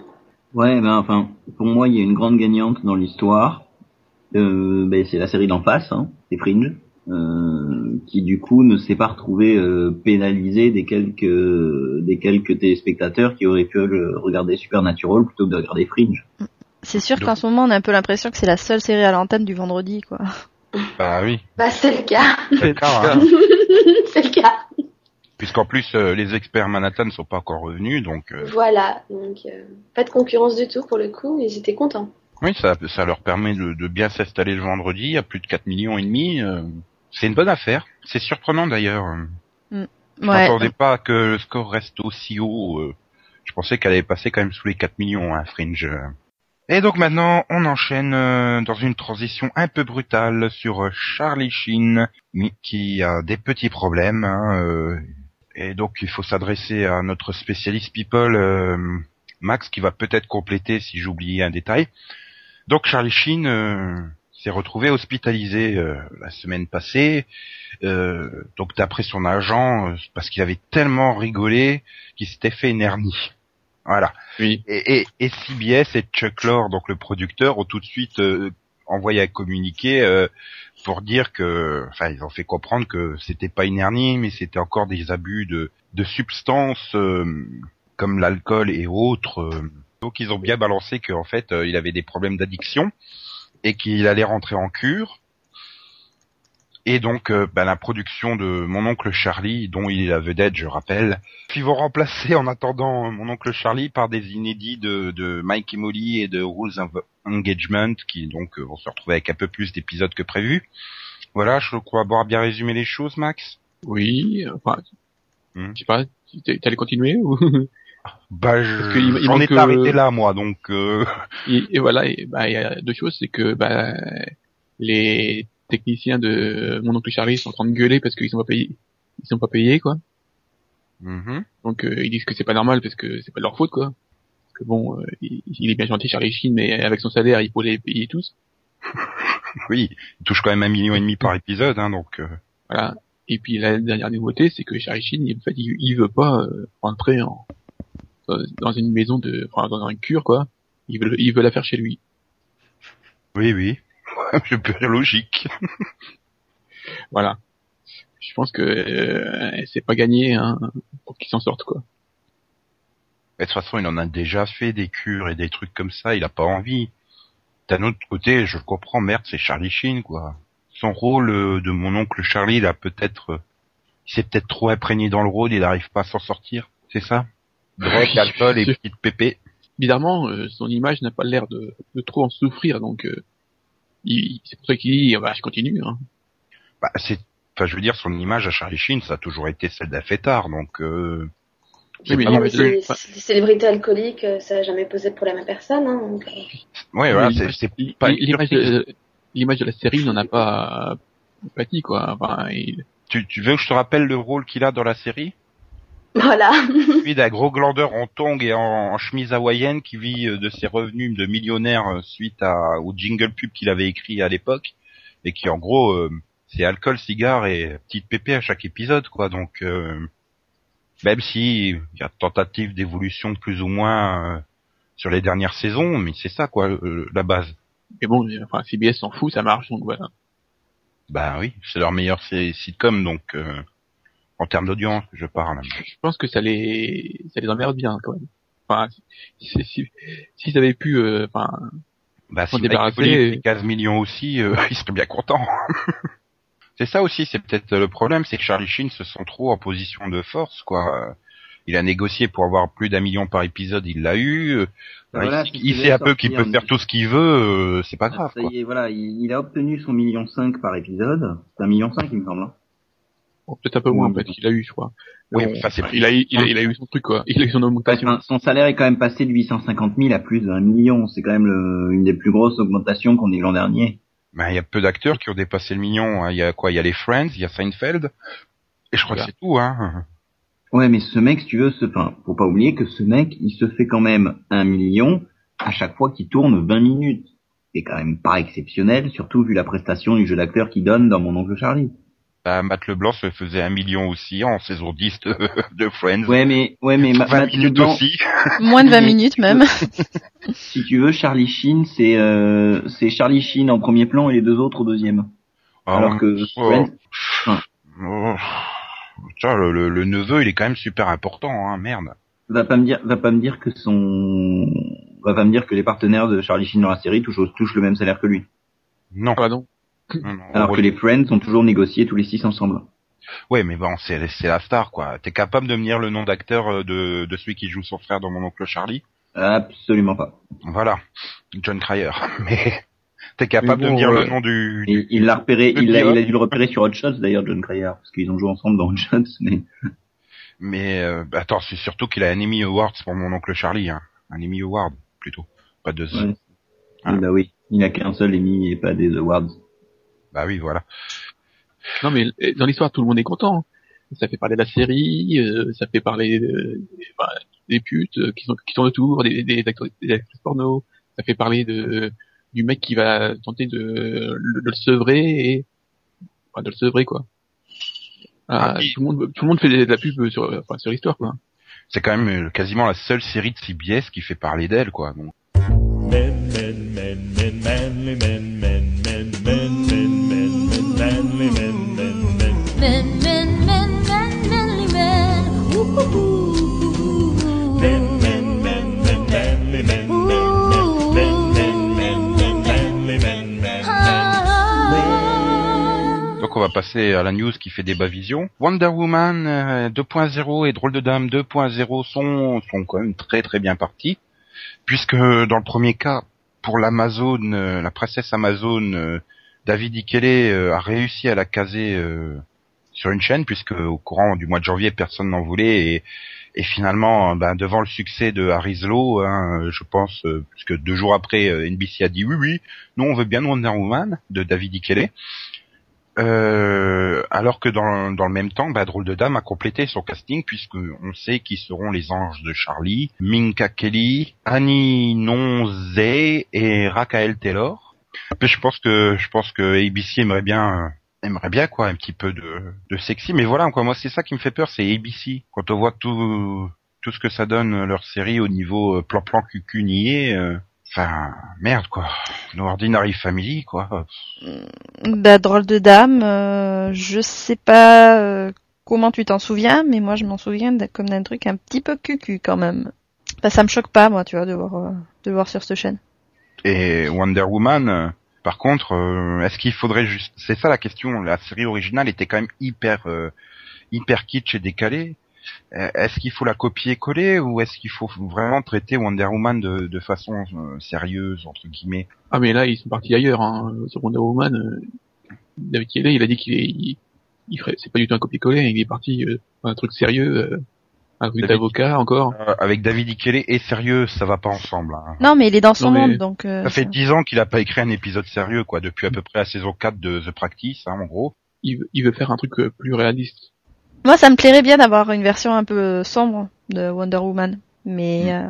Ouais, ben enfin, pour moi, il y a une grande gagnante dans l'histoire. Euh, ben, c'est la série d'en face, hein, c'est Fringe, euh, qui du coup ne s'est pas retrouvé euh, pénalisé des quelques des quelques téléspectateurs qui auraient pu euh, regarder Supernatural plutôt que de regarder Fringe. C'est sûr qu'en ce moment on a un peu l'impression que c'est la seule série à l'antenne du vendredi, quoi. Bah oui. Bah, c'est le cas. C'est le cas, hein. c'est le cas. Puisqu'en plus, euh, les experts Manhattan ne sont pas encore revenus, donc euh, Voilà. Donc, euh, pas de concurrence du tout pour le coup, ils étaient contents. oui, ça, ça leur permet de, de bien s'installer le vendredi à plus de 4 millions et demi. euh, c'est une bonne affaire. C'est surprenant d'ailleurs. Je Ouais. m'attendais pas que le score reste aussi haut. euh, je pensais qu'elle allait passer quand même sous les 4 millions, hein, Fringe. Et donc maintenant, on enchaîne euh, dans une transition un peu brutale sur Charlie Sheen, qui a des petits problèmes. hein, euh, et donc il faut s'adresser à notre spécialiste people, euh, Max, qui va peut-être compléter si j'oublie un détail. Donc Charlie Sheen euh, s'est retrouvé hospitalisé euh, la semaine passée. Euh, donc d'après son agent, euh, parce qu'il avait tellement rigolé qu'il s'était fait une hernie. Voilà. Oui. Et, et, et CBS et Chuck Lorre, donc le producteur, ont tout de suite euh, envoyé un communiqué euh, pour dire que, enfin, ils ont fait comprendre que c'était pas une hernie, mais c'était encore des abus de, de substances euh, comme l'alcool et autres. euh. Donc ils ont bien balancé qu'en fait, euh, il avait des problèmes d'addiction et qu'il allait rentrer en cure. Et donc, ben, la production de Mon oncle Charlie, dont il est la vedette, je rappelle, ils vont remplacer en attendant Mon oncle Charlie par des inédits de, de Mike et Molly et de Rules Engagement, qui donc euh, vont se retrouver avec un peu plus d'épisodes que prévu. Voilà, je crois avoir bien résumé les choses, Max. Oui, enfin, Hmm. je sais pas, t'allais continuer ou? Bah, je, j'en étais arrêté là, moi, donc, euh, Et, et voilà, bah, il y a deux choses, c'est que bah, les techniciens de mon oncle Charlie sont en train de gueuler parce qu'ils sont pas payés, ils sont pas payés quoi. mhm. Donc euh, ils disent que c'est pas normal parce que c'est pas de leur faute quoi. Que bon, euh, il, il est bien gentil Charlie Sheen, mais avec son salaire il faut les payer tous. oui, il touche quand même un million et demi par épisode, hein, donc, euh, Voilà. Et puis la dernière nouveauté, c'est que Charlie Sheen, en fait, il, il veut pas euh, rentrer en, dans une maison de, enfin, dans une cure quoi. Il veut, il veut la faire chez lui. oui, oui. Je peux logique. Voilà. Je pense que euh, c'est pas gagné hein, pour qu'il s'en sorte quoi. Mais de toute façon, il en a déjà fait des cures et des trucs comme ça, il a pas envie. D'un autre côté, je comprends, merde, c'est Charlie Sheen, quoi. Son rôle euh, de mon oncle Charlie, il a peut-être, euh, il s'est peut-être trop imprégné dans le rôle, il n'arrive pas à s'en sortir, c'est ça? Drogue, alcool et petite pépé. Bizarrement, euh, son image n'a pas l'air de, de trop en souffrir, donc euh, il- c'est pour ça qu'il dit bah je continue. Hein. Bah, c'est, enfin, je veux dire, son image à Charlie Sheen, ça a toujours été celle d'un fêtard, donc, euh, Oui, mais pas Les, célébrités alcooliques, euh, ça n'a jamais posé de problème à personne. Hein, donc, euh, ouais, voilà, Oui, c'est, pas l'image de de la série n'en a pas pâti quoi. Enfin, il- Tu, tu veux que je te rappelle le rôle qu'il a dans la série? Voilà. Celui d'un gros glandeur en tongs et en, en chemise hawaïenne qui vit euh, de ses revenus de millionnaire euh, suite à, au jingle pub qu'il avait écrit à l'époque et qui en gros euh, c'est alcool, cigare et petite pépé à chaque épisode quoi donc euh, même si il y a tentative d'évolution plus ou moins euh, sur les dernières saisons mais c'est ça quoi euh, la base mais bon, enfin CBS s'en fout, ça marche donc voilà. bah oui c'est leur meilleur sitcom donc euh, en termes d'audience je parle Je pense que ça les ça les emmerde bien quand même. Enfin, si si s'ils avaient pu, euh, enfin, Bah, si débarrasser Foley et- fait 15 millions aussi, euh, il serait bien content. C'est ça aussi, c'est peut-être le problème, c'est que Charlie Sheen se sent trop en position de force, quoi. Euh, Il a négocié pour avoir plus d'un million par épisode, il l'a eu. Euh, Voilà, il, sait un peu qu'il peut faire tout ce qu'il veut, euh, c'est pas grave, Ça quoi. y est, voilà, il, il a obtenu son million cinq par épisode. C'est un million cinq, il me semble. hein. bon, peut-être un peu moins en fait, il a eu, je crois. Oui, Bon, enfin, c'est il a, eu- il a, il a eu son truc quoi. Il a eu son augmentation. Enfin, son salaire est quand même passé de 850 000 à plus d'un million. C'est quand même le- une des plus grosses augmentations qu'on ait eu l'an dernier. Ben, il y a peu d'acteurs qui ont dépassé le million. hein. Il y a quoi? Il y a les Friends, il y a Seinfeld, et je crois Voilà. que c'est tout, hein. Ouais, mais ce mec, si tu veux, ce, enfin, faut pas oublier que ce mec, il se fait quand même un million à chaque fois qu'il tourne 20 minutes. C'est quand même pas exceptionnel, surtout vu la prestation du jeu d'acteur qu'il donne dans Mon Oncle Charlie. Bah, Matt Leblanc se faisait un million aussi en saison 10 de, de Friends. Ouais, mais, ouais, mais, Ma- 20 Matt minutes Leblanc, aussi. Moins de 20 minutes même. si tu veux, Charlie Sheen, c'est, euh, c'est Charlie Sheen en premier plan et les deux autres au deuxième. Alors que oh, Friends, oh, tiens, le, le- le neveu, il est quand même super important, hein, merde. va pas me dire, va pas me dire que son, va pas me dire que les partenaires de Charlie Sheen dans la série touchent, touchent le même salaire que lui. Non. Ah bah non. Alors ouais. que les Friends sont toujours négociés tous les six ensemble. Ouais, mais bon, c'est la star, quoi. T'es capable de me dire le nom d'acteur euh, de, de celui qui joue son frère dans Mon Oncle Charlie? Absolument pas. Voilà, John Cryer. Mais t'es capable Mais bon, de me dire le nom du... Il, il l'a repéré, il a, pilote. il a dû le repérer sur Hot Shots d'ailleurs, John Cryer, parce qu'ils ont joué ensemble dans Hot Shots, mais Mais euh, bah, attends, c'est surtout qu'il a un Emmy Award pour Mon Oncle Charlie, hein. Un Emmy Award, plutôt. Pas deux. ouais. Ah. bah oui, il n'a qu'un seul Emmy et pas des awards. Bah oui, voilà. Non mais dans l'histoire tout le monde est content. Ça fait parler de la série, euh, ça fait parler de- des, putes euh, qui sont qui sont autour, des, des, acteurs, des actrices porno. Ça fait parler de du mec qui va tenter de, de le sevrer et enfin, de le sevrer quoi. Ah, Ah, tout le monde tout le monde fait de la pub sur enfin, sur l'histoire quoi. C'est quand même euh, quasiment la seule série de CBS qui fait parler d'elle, quoi. Donc, Men, men, men, men, manly men, men, men, men, passer à la news qui fait débat vision. Wonder Woman euh, 2.0 et Drôle de Dame 2.0 sont, sont quand même très très bien partis. Puisque dans le premier cas, pour l'Amazon, euh, la princesse Amazon, euh, David Ikele euh, a réussi à la caser euh, sur une chaîne, puisque au courant du mois de janvier, personne n'en voulait, et, finalement, ben, devant le succès de Harislow, hein, je pense, euh, puisque deux jours après, euh, NBC a dit oui, oui, nous on veut bien Wonder Woman de David Ikele. Euh, alors que dans, le même temps, bah, Drôle de Dame a complété son casting puisque on sait qui seront les anges de Charlie, Minka Kelly, Annie Nonze et Rakael Taylor. Mais je pense que je pense que ABC aimerait bien aimerait bien quoi un petit peu de, sexy mais voilà moi c'est ça qui me fait peur c'est ABC quand on voit tout tout ce que ça donne leur série au niveau euh, plan plan cucu euh, enfin merde quoi No Ordinary Family quoi Bah, drôle de dame, euh, je sais pas euh, comment tu t'en souviens, mais moi je m'en souviens comme d'un truc un petit peu cucu quand même. Bah, ça me choque pas, moi, tu vois, de voir, euh, de voir sur cette chaîne. et Wonder Woman par contre est-ce qu'il faudrait juste c'est ça la question la série originale était quand même hyper euh, hyper kitsch et décalée est-ce qu'il faut la copier-coller ou est-ce qu'il faut vraiment traiter Wonder Woman de, de façon euh, sérieuse entre guillemets? Ah mais là ils sont partis ailleurs. Hein. Sur Wonder Woman, euh, David Kelly, il a dit qu'il est, il, il ferait, c'est pas du tout un copier-coller. Il est parti euh, un truc sérieux, euh, un truc David- d'avocat encore. Euh, avec David Ikele et sérieux ça va pas ensemble hein. Non, mais il est dans son Non, mais- monde, donc. euh, Ça fait dix ans qu'il a pas écrit un épisode sérieux, quoi, depuis à peu près la saison 4 de The Practice, hein, en gros. Il, veut- il veut faire un truc euh, plus réaliste. Moi, ça me plairait bien d'avoir une version un peu sombre de Wonder Woman, mais. euh,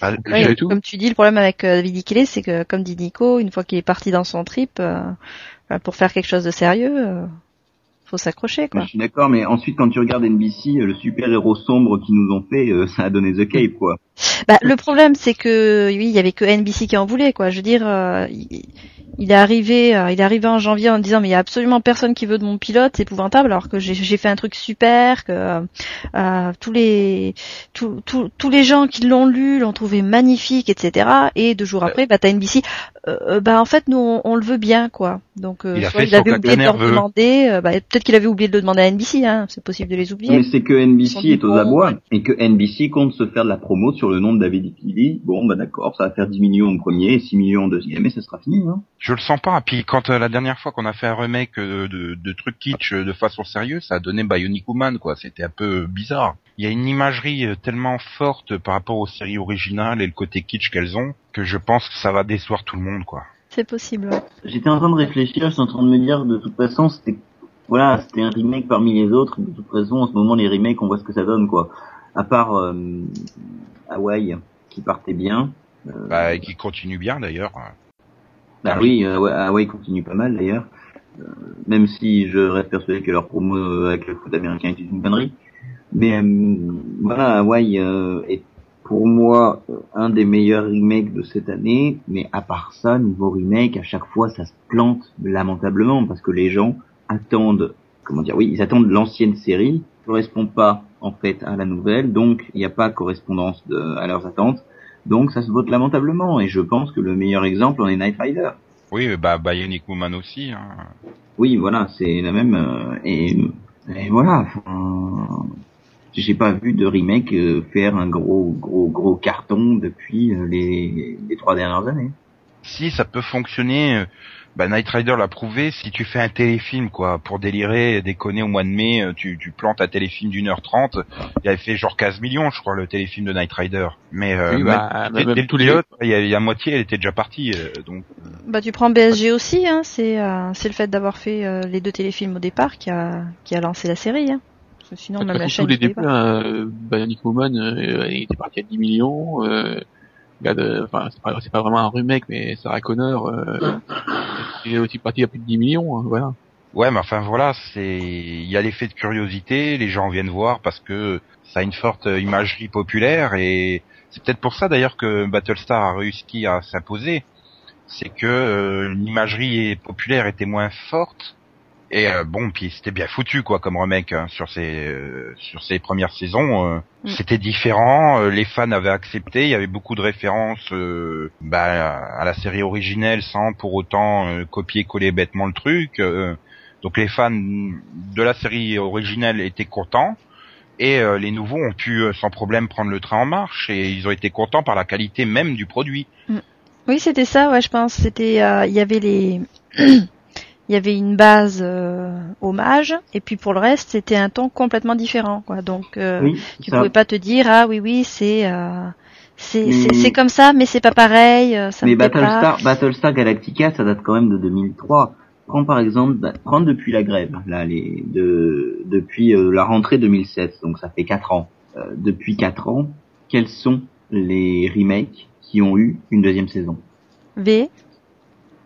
Ah, Ouais, comme tu dis, le problème avec euh, David Ikele, c'est que, comme dit Nico, une fois qu'il est parti dans son trip, euh, bah, pour faire quelque chose de sérieux, euh, faut s'accrocher, quoi. je suis d'accord, mais ensuite quand tu regardes NBC, euh, le super-héros sombre qu'ils nous ont fait, euh, ça a donné The Cape, quoi. Bah, le problème, c'est que, oui, il y avait que NBC qui en voulait, quoi. Je veux dire, euh, il, il est arrivé, euh, il est arrivé en janvier en disant, mais il y a absolument personne qui veut de mon pilote, c'est épouvantable, alors que j'ai j'ai fait un truc super, que euh, euh, tous les, tous, tous, tous les gens qui l'ont lu l'ont trouvé magnifique, etc. Et deux jours après, bah, t'as NBC, euh, euh, bah, en fait, nous, on, on le veut bien, quoi. Donc, euh, Il a soit fait il son avait oublié de nerveux. demander, euh, bah, peut-être qu'il avait oublié de le demander à NBC, hein. C'est possible de les oublier. Mais c'est que NBC est aux abois et que NBC compte se faire de la promo sur le nom de David. Bon, bah d'accord, ça va faire 10 millions au premier, 6 millions au deuxième, et ça sera fini, hein. Je le sens pas. Puis quand euh, la dernière fois qu'on a fait un remake euh, de, de trucs kitsch euh, de façon sérieuse, ça a donné Bionic Woman, quoi. C'était un peu bizarre. Il y a une imagerie tellement forte par rapport aux séries originales et le côté kitsch qu'elles ont, que je pense que ça va décevoir tout le monde, quoi. C'est possible. J'étais en train de réfléchir, je suis en train de me dire, de toute façon, c'était, voilà, c'était un remake parmi les autres. De toute façon, en ce moment, les remakes, on voit ce que ça donne, quoi. À part euh, Hawaii, qui partait bien. Euh, Bah, et qui continue bien d'ailleurs. bah oui, euh, Hawaii continue pas mal d'ailleurs. Euh, même si je reste persuadé que leur promo avec le foot américain est une connerie. Mais euh, voilà, Hawaii euh, est pour moi un des meilleurs remakes de cette année. Mais à part ça, niveau remake, à chaque fois, ça se plante lamentablement parce que les gens attendent, comment dire, oui, ils attendent l'ancienne série, correspond pas en fait à la nouvelle, donc il n'y a pas correspondance de, à leurs attentes. Donc ça se vote lamentablement et je pense que le meilleur exemple en est Night Rider. Oui, bah Bionic Woman aussi. Hein. Oui, voilà, c'est la même euh, et, et voilà. enfin, J'ai pas vu de remake euh, faire un gros gros gros carton depuis euh, les, les trois dernières années. Si ça peut fonctionner, euh, bah Night Rider l'a prouvé, si tu fais un téléfilm quoi, pour délirer, déconner au mois de mai, euh, tu, tu plantes un téléfilm d'une heure trente, il avait fait genre 15 millions je crois le téléfilm de Night Rider. Mais euh, Oui, bah, même le tous les- pilote, il y a, il y a moitié, elle était déjà partie, euh, donc Bah tu prends BSG aussi, hein, c'est euh, c'est le fait d'avoir fait euh, les deux téléfilms au départ qui a qui a lancé la série. Hein. Parce que sinon De même la chaîne. tous les débuts, euh, Bionic Woman, euh, il était parti à 10 millions. Euh, euh, enfin, c'est pas, c'est pas vraiment un remake, mais Sarah Connor, euh, il est aussi parti à plus de 10 millions, hein, voilà. Ouais, mais enfin voilà, c'est il y a l'effet de curiosité, les gens viennent voir parce que ça a une forte imagerie populaire et c'est peut-être pour ça d'ailleurs que Battlestar a réussi à s'imposer. C'est que euh, l'imagerie populaire était moins forte et euh, bon, puis c'était bien foutu quoi comme remake hein, sur ces euh, sur ces premières saisons. euh, Mm. C'était différent, euh, les fans avaient accepté, il y avait beaucoup de références euh, bah, à la série originelle sans pour autant euh, copier-coller bêtement le truc. euh, donc les fans de la série originelle étaient contents et euh, les nouveaux ont pu euh, sans problème prendre le train en marche et ils ont été contents par la qualité même du produit. Oui, c'était ça, ouais, je pense. C'était, euh, il y avait les, il y avait une base euh, hommage, et puis pour le reste, c'était un ton complètement différent. Quoi. Donc, euh, Oui, tu ça. pouvais pas te dire ah oui oui c'est euh, c'est Mais- c'est comme ça, mais c'est pas pareil. Ça Mais. Battlestar, Battlestar Galactica, ça date quand même de 2003. Prends par exemple, bah, prends depuis la grève, là, les, de, depuis la rentrée 2007, donc ça fait 4 ans. Depuis 4 ans, quels sont les remakes qui ont eu une deuxième saison? V?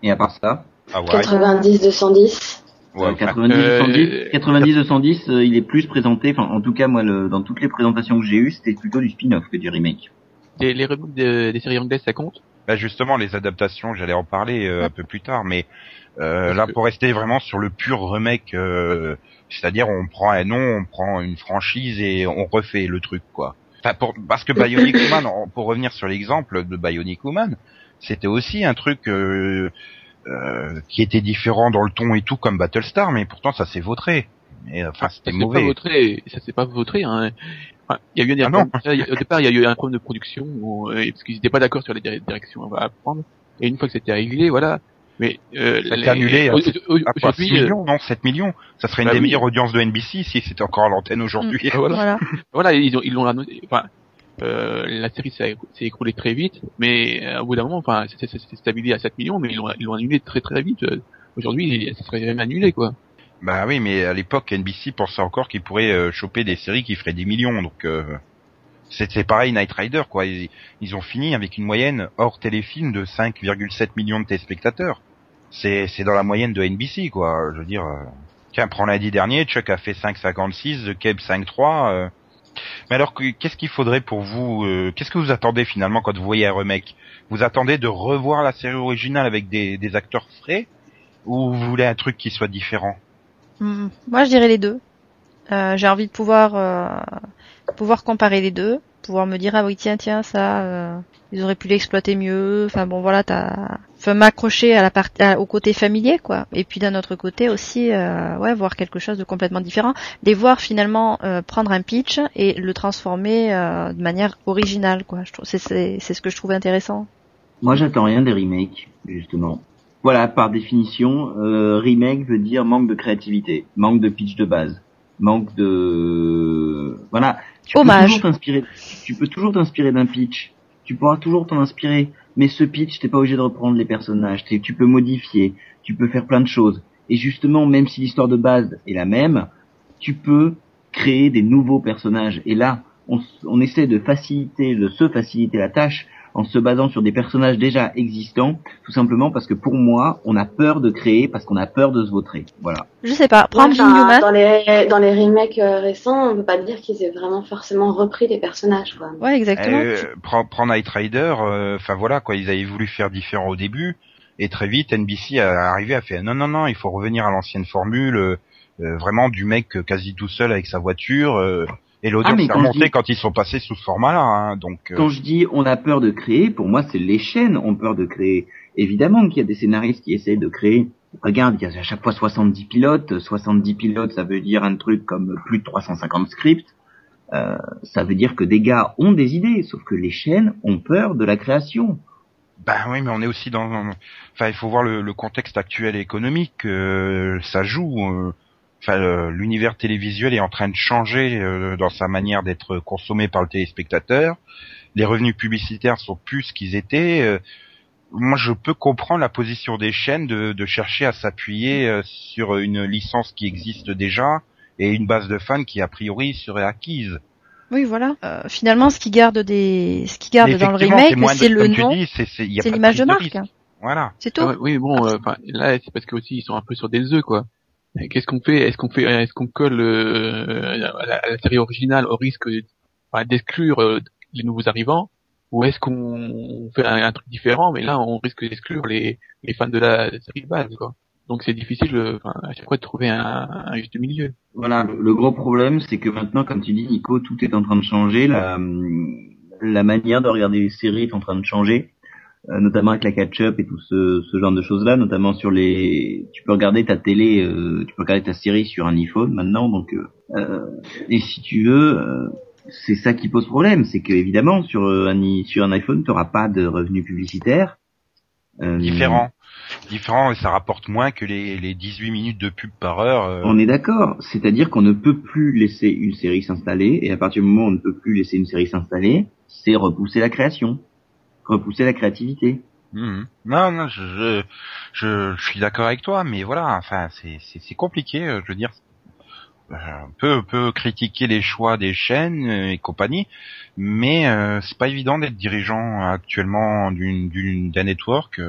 Et à part ça. 90, 210. Ouais, enfin, 90 euh, 210, 90 210, euh, il est plus présenté, enfin en tout cas moi le, dans toutes les présentations que j'ai eues, c'était plutôt du spin-off que du remake. Les remakes de- des séries anglaises, ça compte? Bah justement, les adaptations, j'allais en parler euh, un peu plus tard, mais euh, là que- pour rester vraiment sur le pur remake, euh, c'est-à-dire on prend un nom, on prend une franchise et on refait le truc quoi. Enfin, pour, parce que Bionic Woman, en- pour revenir sur l'exemple de Bionic Woman, c'était aussi un truc euh, euh, qui était différent dans le ton et tout comme Battlestar, mais pourtant ça s'est vautré. Mais enfin Ça c'était s'est pas mauvais. vautré, ça s'est pas vautré. Hein. Enfin, il y a eu un Ah a- au départ, il y a eu un problème de production où, euh, parce qu'ils n'étaient pas d'accord sur les dir- directions à prendre. Et une fois que c'était réglé, voilà. Mais euh, Ça les- annulé. À quoi, 6 aujourd'hui, euh, millions Non, 7 millions. Ça serait une Bah des oui. meilleures audiences de NBC si c'était encore à l'antenne aujourd'hui. euh, voilà. Voilà. voilà, ils ont ils l'ont annoncé. Enfin, euh, la série s'est écroulée très vite, mais euh, au bout d'un moment, enfin, c'était stabilisé à 7 millions, mais ils l'ont annulé très très vite. Euh, Aujourd'hui, ça serait même annulé quoi. Bah oui, mais à l'époque, NBC pensait encore qu'ils pourraient choper des séries qui feraient des millions. Donc euh, c'est pareil, Night Rider quoi. Ils, ont fini avec une moyenne hors téléfilm de 5,7 millions de téléspectateurs. C'est dans la moyenne de NBC quoi. Je veux dire, tiens, prends lundi dernier, Chuck a fait 5,56, The Cave 5,3. Mais alors, que- qu'est-ce qu'il faudrait pour vous euh, Qu'est-ce que vous attendez finalement quand vous voyez un remake? Vous attendez de revoir la série originale avec des, des acteurs frais ou vous voulez un truc qui soit différent? Hmm, Moi, je dirais les deux. Euh, j'ai envie de pouvoir euh, pouvoir comparer les deux, pouvoir me dire ah oui tiens tiens ça euh, ils auraient pu l'exploiter mieux. Enfin bon voilà t'as enfin m'accrocher à la partie au côté familier quoi. Et puis d'un autre côté aussi euh, ouais voir quelque chose de complètement différent, les voir finalement euh, prendre un pitch et le transformer euh, de manière originale quoi. Je trouve c'est c'est c'est ce que je trouve intéressant. Moi, j'attends rien des remakes, justement. Voilà, par définition, euh, remake veut dire manque de créativité, manque de pitch de base, manque de voilà. Tu Hommage. peux toujours t'inspirer. Tu peux toujours t'inspirer d'un pitch. Tu pourras toujours t'en inspirer. Mais ce pitch, t'es pas obligé de reprendre les personnages. Tu peux modifier. Tu peux faire plein de choses. Et justement, même si l'histoire de base est la même, tu peux créer des nouveaux personnages. Et là, on, on essaie de faciliter, de se faciliter la tâche en se basant sur des personnages déjà existants, tout simplement parce que pour moi, on a peur de créer parce qu'on a peur de se vautrer. Voilà. Je sais pas. Prends Ouais, Human. dans les dans les remakes euh, récents, on peut pas dire qu'ils aient vraiment forcément repris les personnages quoi. Ouais exactement. Euh, prends, prends Night Rider, euh, enfin voilà quoi, ils avaient voulu faire différent au début, et très vite NBC a arrivé à faire non non non, il faut revenir à l'ancienne formule, euh, euh, vraiment du mec quasi tout seul avec sa voiture, euh, et l'audience Ah, mais s'est quand dis- ils sont passés sous ce format-là, hein, donc euh, Quand je dis on a peur de créer, pour moi, c'est les chaînes ont peur de créer. Évidemment qu'il y a des scénaristes qui essayent de créer. Regarde, il y a à chaque fois 70 pilotes. 70 pilotes, ça veut dire un truc comme plus de 350 scripts. Euh, ça veut dire que des gars ont des idées, sauf que les chaînes ont peur de la création. Ben oui, mais on est aussi dans. Enfin, il faut voir le, le contexte actuel et économique. euh, ça joue. Enfin, l'univers télévisuel est en train de changer euh, dans sa manière d'être consommé par le téléspectateur. Les revenus publicitaires sont plus ce qu'ils étaient. euh, moi, je peux comprendre la position des chaînes de, de chercher à s'appuyer euh, sur une licence qui existe déjà et une base de fans qui a priori serait acquise. Oui voilà. Euh, finalement ce qui garde des ce qui garde dans le remake c'est le nom, dis, c'est- c'est- il y a c'est pas l'image de marque. risque. Voilà. C'est tout. Ah oui, bon, euh, enfin, là, c'est parce que aussi ils sont un peu sur des œufs, quoi. Qu'est-ce qu'on fait? Est-ce qu'on fait, est-ce qu'on colle euh, à, la, série originale au risque d'exclure euh, les nouveaux arrivants, ou est-ce qu'on fait un, truc différent Mais là, on risque d'exclure les, les fans de la série de base, quoi. Donc c'est difficile, euh, à chaque fois de trouver un, un juste milieu. Voilà, le, gros problème, c'est que maintenant, comme tu dis, Nico, tout est en train de changer. La, la manière de regarder les séries est en train de changer, notamment avec la catch-up et tout ce, ce genre de choses-là, notamment sur les. Tu peux regarder ta télé, euh, tu peux regarder ta série sur un iPhone maintenant, donc. euh, euh, et si tu veux, euh, c'est ça qui pose problème, c'est que évidemment sur euh, un sur un iPhone, tu n'auras pas de revenus publicitaires. Euh, Différent. différent et ça rapporte moins que les, les 18 minutes de pub par heure. euh. On est d'accord. C'est-à-dire qu'on ne peut plus laisser une série s'installer, et à partir du moment où on ne peut plus laisser une série s'installer, c'est repousser la création, repousser la créativité. Mhm. Non, non, je, je, je, suis d'accord avec toi, mais voilà, enfin, c'est, compliqué, euh, je veux dire. Euh, On peut, peut critiquer les choix des chaînes euh, et compagnie, mais euh, c'est pas évident d'être dirigeant actuellement d'une, d'un network.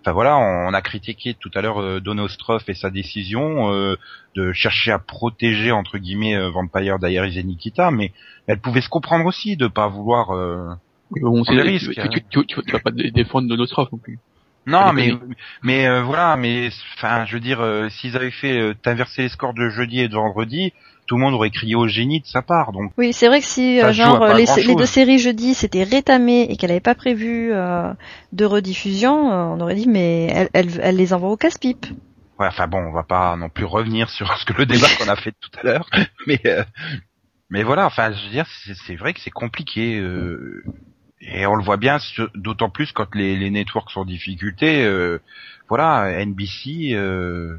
Enfin voilà, on, a critiqué tout à l'heure euh, Donostroff et sa décision euh, de chercher à protéger entre guillemets Vampire Diaries et Nikita, mais elle pouvait se comprendre aussi de pas vouloir. Bon, c'est le tu, risque, tu, hein. tu, tu, tu, tu vas pas dé- défendre Nostrof non plus. Non, mais mais euh, voilà, mais enfin, je veux dire, euh, s'ils avaient fait euh, inverser les scores de jeudi et de vendredi, tout le monde aurait crié au génie de sa part. Donc, Oui, c'est vrai que si euh, genre les, deux séries jeudi c'était rétamé et qu'elle n'avait pas prévu euh, de rediffusion, euh, on aurait dit mais elle, elle, elle les envoie au casse-pipe. ouais, enfin bon, on va pas non plus revenir sur ce que le débat qu'on a fait tout à l'heure, mais euh, mais voilà, enfin, je veux dire, c'est c'est vrai que c'est compliqué. Euh, et on le voit bien, d'autant plus quand les, les networks sont en difficulté. euh, voilà, NBC, euh,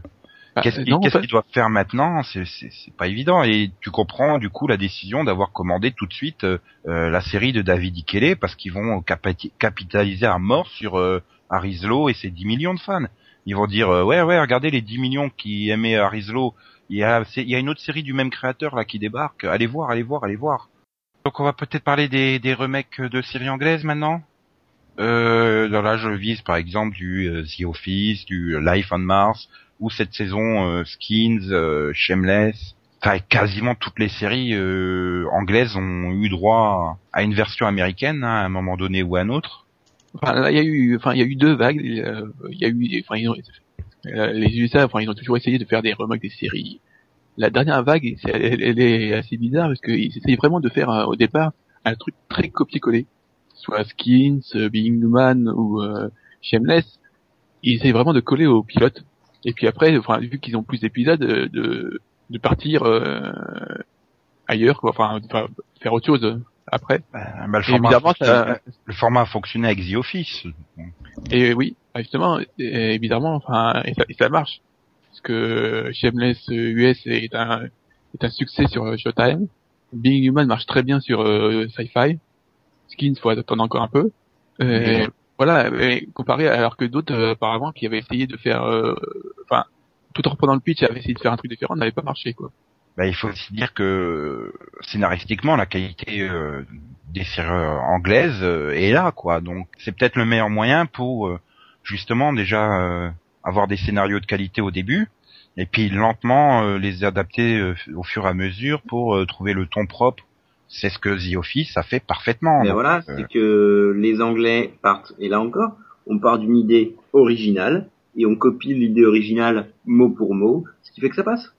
Bah, Qu'est-ce qu'ils fait- qu'ils doivent faire maintenant? C'est pas évident. Et tu comprends du coup la décision d'avoir commandé tout de suite euh, euh, la série de David Ikele parce qu'ils vont capitaliser à mort sur euh, Arislo et ses 10 millions de fans. Ils vont dire euh, ouais ouais regardez les 10 millions qui aimaient Arislo. Il y a il y a une autre série du même créateur là qui débarque. Allez voir allez voir allez voir. Donc on va peut-être parler des, des remakes de séries anglaises maintenant? Euh, là, je vise par exemple du euh, The Office, du Life on Mars, ou cette saison euh, Skins, euh, Shameless. Enfin, quasiment toutes les séries euh, anglaises ont eu droit à une version américaine hein, à un moment donné ou à un autre. Enfin, là, il y a eu, enfin, il y a eu deux vagues. euh, Il y a eu, enfin, ils ont- euh, les USA, enfin, ils ont toujours essayé de faire des remakes des séries. La dernière vague, elle, elle est assez bizarre parce qu'ils essayent vraiment de faire euh, au départ un truc très copier-coller, soit Skins, euh, Being Human ou euh, Shameless. Ils essayent vraiment de coller au pilote. Et puis après, enfin, vu qu'ils ont plus d'épisodes, euh, de, de partir euh, ailleurs, quoi. Enfin, faire- autre chose après. Euh, bah, le, format évidemment, ça- le format a fonctionné avec The Office. Et oui, justement, et évidemment, enfin, et ça, et ça marche. Parce que Shameless euh, US est un, est un succès sur euh, Showtime. Being Human marche très bien sur euh, Sci-Fi. Skins, faut attendre encore un peu. Et Voilà, mais comparé alors que d'autres, euh, apparemment, qui avaient essayé de faire, euh, enfin, tout en reprenant le pitch, avaient essayé de faire un truc différent, n'avait pas marché, quoi. Bah, il faut aussi dire que scénaristiquement, la qualité euh, des séries euh, anglaises euh, est là, quoi. Donc, c'est peut-être le meilleur moyen pour euh, justement déjà euh, avoir des scénarios de qualité au début, et puis lentement euh, les adapter euh, au fur et à mesure pour euh, trouver le ton propre. C'est ce que The Office a fait parfaitement. Mais Donc, voilà, euh, c'est que les Anglais partent, et là encore, on part d'une idée originale, et on copie l'idée originale mot pour mot, ce qui fait que ça passe.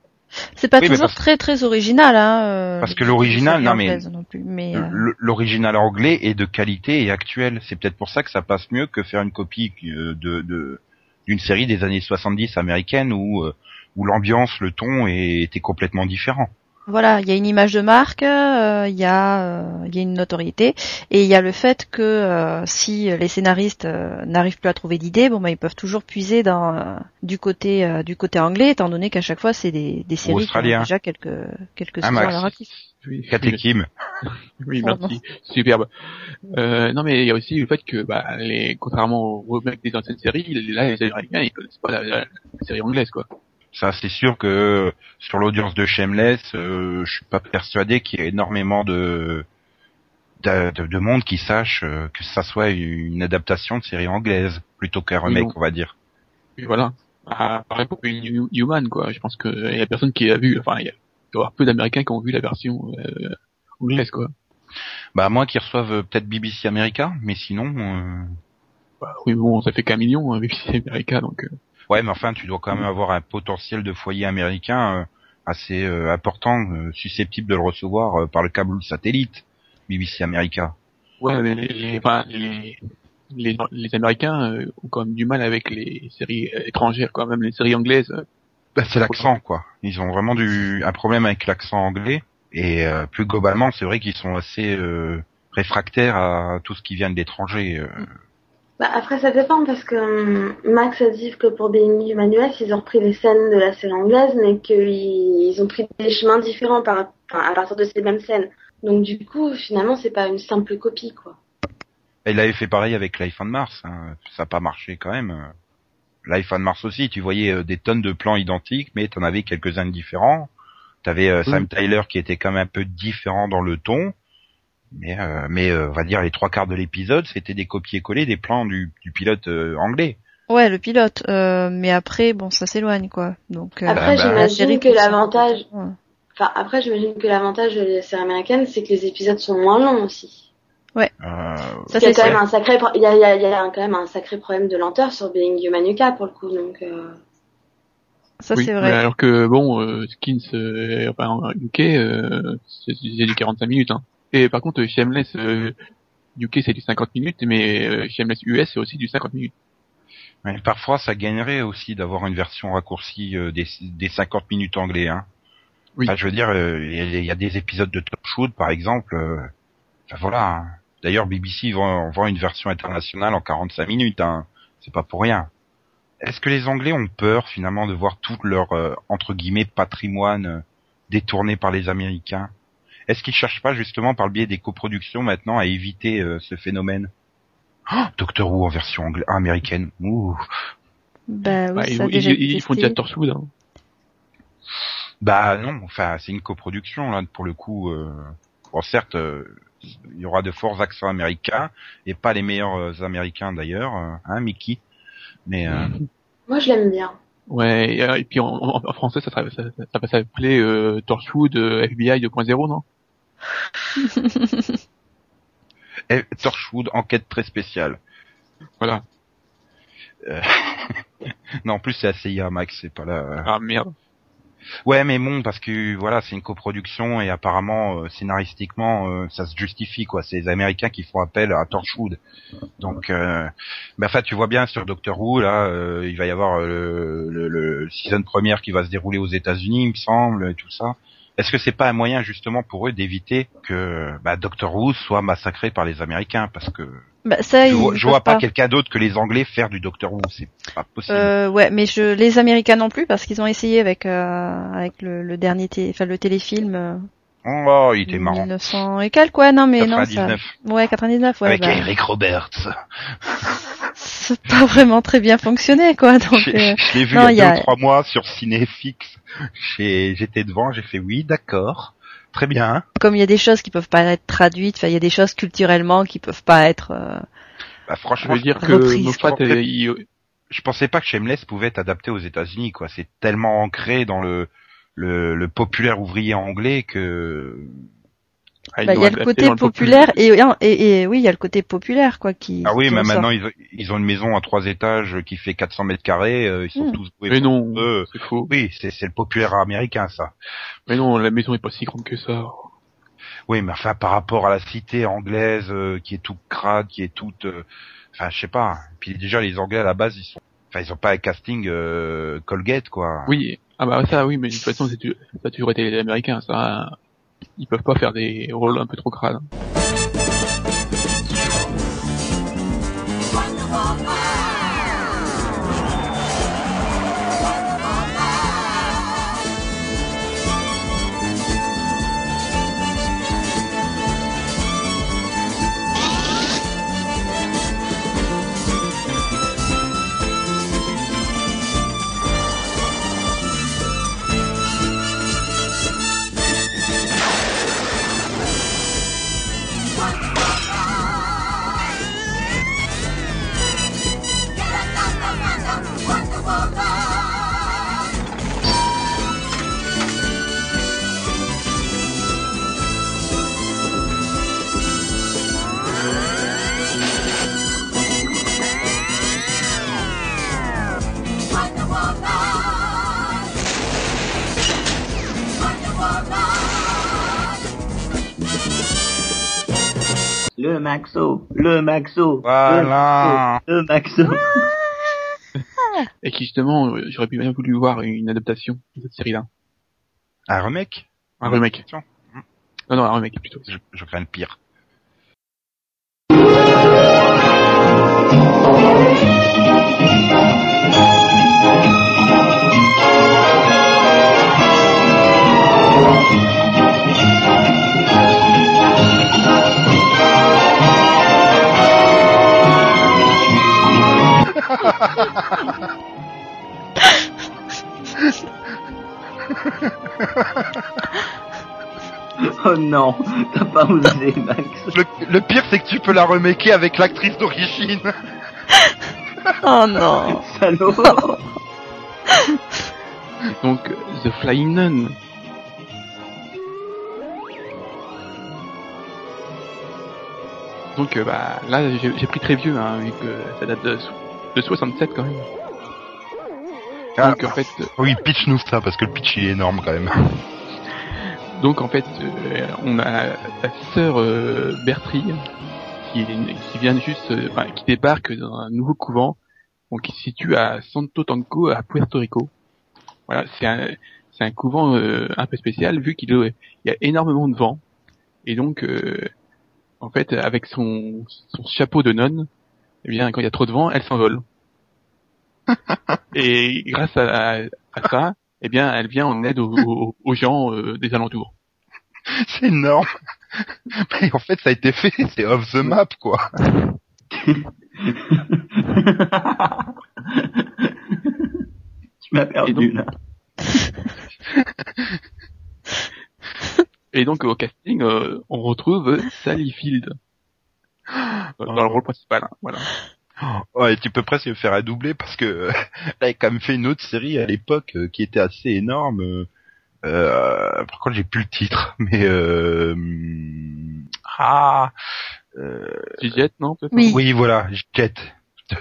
C'est pas Oui, toujours parce- très très original, hein. euh, Parce que l'original, non, mais- euh, l'original anglais est de qualité et actuel. C'est peut-être pour ça que ça passe mieux que faire une copie euh, de de- d'une série des années 70 américaine où euh, où l'ambiance, le ton est- était complètement différent. Voilà, il y a une image de marque, euh, il y a euh, il y a une notoriété et il y a le fait que euh, si les scénaristes euh, n'arrivent plus à trouver d'idées, bon bah ils peuvent toujours puiser dans euh, du côté euh, du côté anglais étant donné qu'à chaque fois c'est des, des séries qui ont déjà quelques quelques Ah, à leur actif. Oui, Katekim. Oui, merci. Superbe. Euh, non, mais il y a aussi le fait que, bah, les, contrairement aux remakes des anciennes séries, là, les Américains, ils connaissent pas la, la- la série anglaise, quoi. Ça, c'est sûr que sur l'audience de Shameless, euh, je suis pas persuadé qu'il y ait énormément de de, de- de monde qui sache euh, que ça soit une adaptation de série anglaise plutôt qu'un Oui, remake, on va dire. Et voilà. Ah, pareil pour une Human, quoi. Je pense que y a personne qui a vu, enfin, il y y peu d'Américains qui ont vu la version, euh, anglaise, quoi. Bah à moins qu'ils reçoivent euh, peut-être BBC America, mais sinon. euh, Bah, oui, bon, ça fait qu'un million, avec c'est America, donc, euh, Ouais, mais enfin, tu dois quand même avoir un potentiel de foyer américain euh, assez euh, important, euh, susceptible de le recevoir euh, par le câble ou le satellite, BBC America. ouais, mais les, les, enfin, les, les, les Américains euh, ont quand même du mal avec les séries étrangères, quoi, même les séries anglaises. Bah, c'est l'accent, quoi. Ils ont vraiment du un problème avec l'accent anglais. Et euh, plus globalement, c'est vrai qu'ils sont assez euh, réfractaires à tout ce qui vient de l'étranger. Bah, après, ça dépend parce que hum, Max a dit que pour Being US, ils ont repris les scènes de la série anglaise, mais qu'ils ils ont pris des chemins différents par, enfin, à partir de ces mêmes scènes. Donc du coup, finalement, c'est pas une simple copie, quoi. Il avait fait pareil avec Life on Mars. hein. Ça n'a pas marché quand même. Life on Mars aussi, tu voyais euh, des tonnes de plans identiques, mais t'en avais quelques-uns différents. T'avais euh, Sam Tyler qui était quand même un peu différent dans le ton. Mais, euh, mais euh, on va dire les trois quarts de l'épisode, c'était des copier-coller des plans du, du pilote euh, anglais. Ouais, le pilote. euh, mais après, bon, ça s'éloigne, quoi. Donc, euh, Après, bah, la série j'imagine que l'avantage, Ouais. enfin, après, j'imagine que l'avantage de la série américaine, c'est que les épisodes sont moins longs aussi. Euh, Ça, il y a c'est quand même un sacré, il y a, il y a, il y a quand même un sacré problème de lenteur sur Being Human UK pour le coup, donc. Euh... Ça, Oui, c'est vrai. alors que bon, euh, Skins, euh, enfin en UK, euh, c'est c'est du 45 minutes. Hein. Et par contre, Shameless euh, UK c'est du 50 minutes, mais euh, Shameless US c'est aussi du 50 minutes. ouais, parfois, ça gagnerait aussi d'avoir une version raccourcie euh, des, des 50 minutes anglais. Hein. Oui. Enfin, je veux dire, euh, il y, a- il y a des épisodes de Torchwood, par exemple. euh, enfin voilà. hein. D'ailleurs, BBC vend, vend une version internationale en 45 minutes. Hein. C'est pas pour rien. Est-ce que les Anglais ont peur finalement de voir tout leur euh, entre guillemets patrimoine euh, détourné par les Américains? Est-ce qu'ils cherchent pas justement par le biais des coproductions maintenant à éviter euh, ce phénomène? Oh, Doctor Who en version angla- américaine. Ouh. Bah oui, Bah, ça ils, a ils- déjà ils- été ils font testé. déjà Torchwood. Hein. Bah non, enfin c'est une coproduction là pour le coup. Euh... Bon certes, euh, il y aura de forts accents américains et pas les meilleurs euh, américains d'ailleurs, euh, hein Mickey? Mais euh, Moi, je l'aime bien. Ouais, et, puis en, en- en français ça, ça, ça, ça va s'appeler euh, Torchwood euh, FBI 2.0, non? Torchwood enquête très spéciale. Voilà. Non en plus c'est la CIA Max, c'est pas la. Ah merde. Ouais mais bon parce que voilà c'est une coproduction et apparemment euh, scénaristiquement euh, ça se justifie quoi. C'est les Américains qui font appel à Torchwood. Donc euh, ben enfin tu vois bien sur Doctor Who là euh, il va y avoir euh, le, le, le season première qui va se dérouler aux États-Unis il me semble et tout ça. Est-ce que c'est pas un moyen justement pour eux d'éviter que bah, Doctor Who soit massacré par les Américains? Parce que Bah, ça, je, vois, je vois pas, pas. quelqu'un d'autre que les Anglais faire du Doctor Who c'est pas possible. Euh, ouais, mais je les Américains non plus parce qu'ils ont essayé avec euh, avec le, le dernier, té- enfin le téléfilm. euh, Oh il était marrant. 1900 et quelques, ouais, non mais non, 99 ça, ouais, 99, ouais, avec bah, Eric Roberts. ça a pas vraiment très bien fonctionné, quoi. Donc, Je, euh, je l'ai vu non, il y y a deux ou trois mois sur Cinéfix. J'étais devant, j'ai fait oui, d'accord, très bien. comme il y a des choses qui peuvent pas être traduites, enfin, il y a des choses culturellement qui peuvent pas être. euh, Bah, Je franchement, veux dire que. Moffat, Je euh, il- je pensais pas que Shameless pouvait être adapté aux États-Unis, quoi. C'est tellement ancré dans le, le, le populaire ouvrier anglais que ah, bah, il y a le côté populaire et, et, et oui, il y a le côté populaire, quoi, qui. ah oui, mais maintenant ils, ont- ils ont une maison à trois étages qui fait 400 mètres carrés, euh, ils sont Hmm. tous doués Mais non, eux. c'est faux. Oui, c'est c'est le populaire américain, ça. Mais non, la maison est pas si grande que ça. Oui, mais enfin par rapport à la cité anglaise euh, qui est toute crade, qui est toute, euh, enfin je sais pas. Puis déjà les Anglais à la base ils sont, enfin ils ont pas un casting euh, Colgate quoi. Oui, ah bah ça oui, mais de toute façon c'est ça a toujours été les Américains, ça. Ils peuvent pas faire des rôles un peu trop crades. Maxo, le Maxo, Voilà. le Maxo. Et qui justement, j'aurais bien voulu voir une adaptation de cette série-là. Un remake? Un remake. Non, non, un remake plutôt. Je, je crains le pire. Oh non, t'as pas osé, Max. Le, le pire, c'est que tu peux la remaker avec l'actrice d'origine. Oh non. Salaud. Donc, The Flying Nun. Donc, euh, bah, là, j'ai pris très vieux, hein, vu que ça date de, de 67 quand même. Ah. Donc, en fait, euh, Oui, pitch-nous ça, parce que le pitch, il est énorme quand même. Donc en fait, euh, on a la sœur euh, Bertrie qui, vient juste, euh, enfin, qui débarque dans un nouveau couvent, donc qui se situe à Santo Tanco, à Puerto Rico. Voilà, c'est un, c'est un couvent euh, un peu spécial vu qu'il il y a énormément de vent et donc, en fait, avec son, son chapeau de nonne, eh bien, quand il y a trop de vent, elle s'envole. et grâce à, à ça, eh bien, elle vient en aide aux, aux- aux gens euh, des alentours. C'est énorme. Mais en fait, ça a été fait, c'est off the map, quoi. tu m'as perdu là. Et donc au casting, euh, on retrouve Sally Field dans le rôle principal. hein, voilà. Ouais, tu peux presque faire un doublé parce que euh, elle a quand même fait une autre série à l'époque euh, qui était assez énorme. euh, Euh, par contre, j'ai plus le titre, mais euh, ah, euh, Jet, non peut-être Oui. oui, voilà, Jet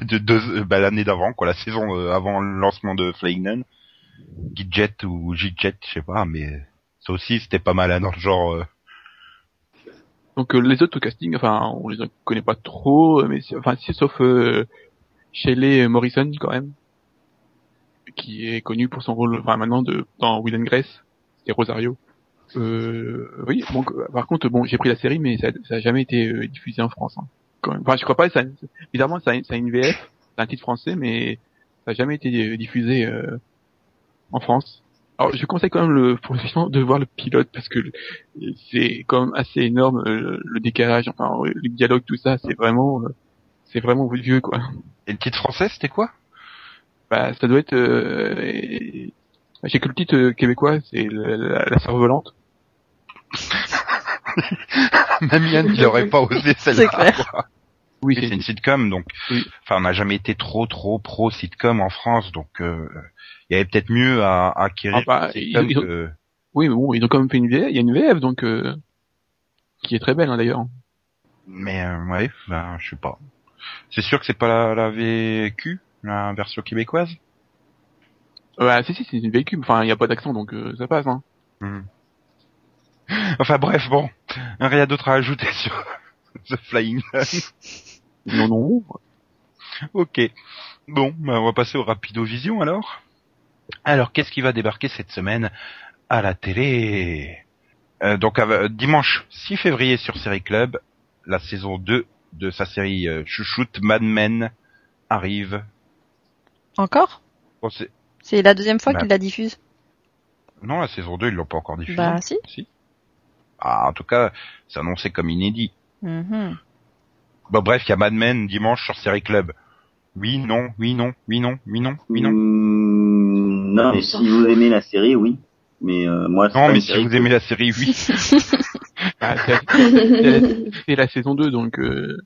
de, de, de- bah, l'année d'avant, quoi, la saison euh, avant le lancement de Flying Nun, Gidget ou J-Jet, je sais pas, mais ça aussi c'était pas mal hein, dans le genre. Donc euh, les autres au casting, enfin, on les connaît pas trop, mais enfin, si sauf euh, Shelley Morrison quand même, qui est connu pour son rôle, enfin maintenant de dans Will and Grace, c'est Rosario. Euh, oui, euh, par contre, bon, j'ai pris la série, mais ça, ça a jamais été euh, diffusé en France. Hein, quand. Enfin, je crois pas. Ça, évidemment, ça, ça a une VF, c'est un titre français, mais ça a jamais été euh, diffusé euh, en France. Alors, je conseille quand même le, pour gens de voir le pilote parce que le- c'est quand même assez énorme euh, le décalage, enfin le dialogue, tout ça, c'est vraiment, euh, c'est vraiment vieux quoi. Et le titre français, c'était quoi? Bah, ça doit être. Euh, J'ai que le titre euh, québécois, c'est la, la, la sœur volante. Même Yann, il aurait pas osé C'est celle-là. clair. quoi. Oui, Oui, c'est une sitcom, donc. Oui. Enfin, on n'a jamais été trop trop pro sitcom en France, donc euh, il y avait peut-être mieux à, à acquérir Ah bah, une sitcom ils- ils ont- que- Oui, mais bon, ils ont quand même fait une VF, il y a une VF donc euh, qui est très belle hein, d'ailleurs. Mais euh, ouais, ben, je sais pas. C'est sûr que c'est pas la, la VQ, la version québécoise? Ouais, si si, c'est une véhicule, enfin il y a pas d'accent donc euh, ça passe. Hein. Hmm. Enfin bref, bon, rien d'autre à ajouter sur The Flying. Non non. Ok. Bon, ben, on va passer au Rapido Vision alors. Alors, qu'est-ce qui va débarquer cette semaine à la télé? Euh, Donc, euh, dimanche 6 février sur Série Club, la saison 2 de sa série euh, chouchoute Mad Men arrive. Encore? Bon, c'est- la deuxième fois Bah. qu'il la diffuse? non, la saison 2, ils l'ont pas encore diffusée. Bah si. Si. Ah, en tout cas, c'est annoncé comme inédit. Mhm. Bon, bref, il y a Mad Men dimanche sur Série Club. Oui, non, oui, non, oui, non, oui, non, oui, non. Hmm, non, mais si vous aimez la série, oui. Mais euh, moi, c'est Non, mais si vous que- aimez la série, oui. Bah, c'est c'est la saison 2 donc euh,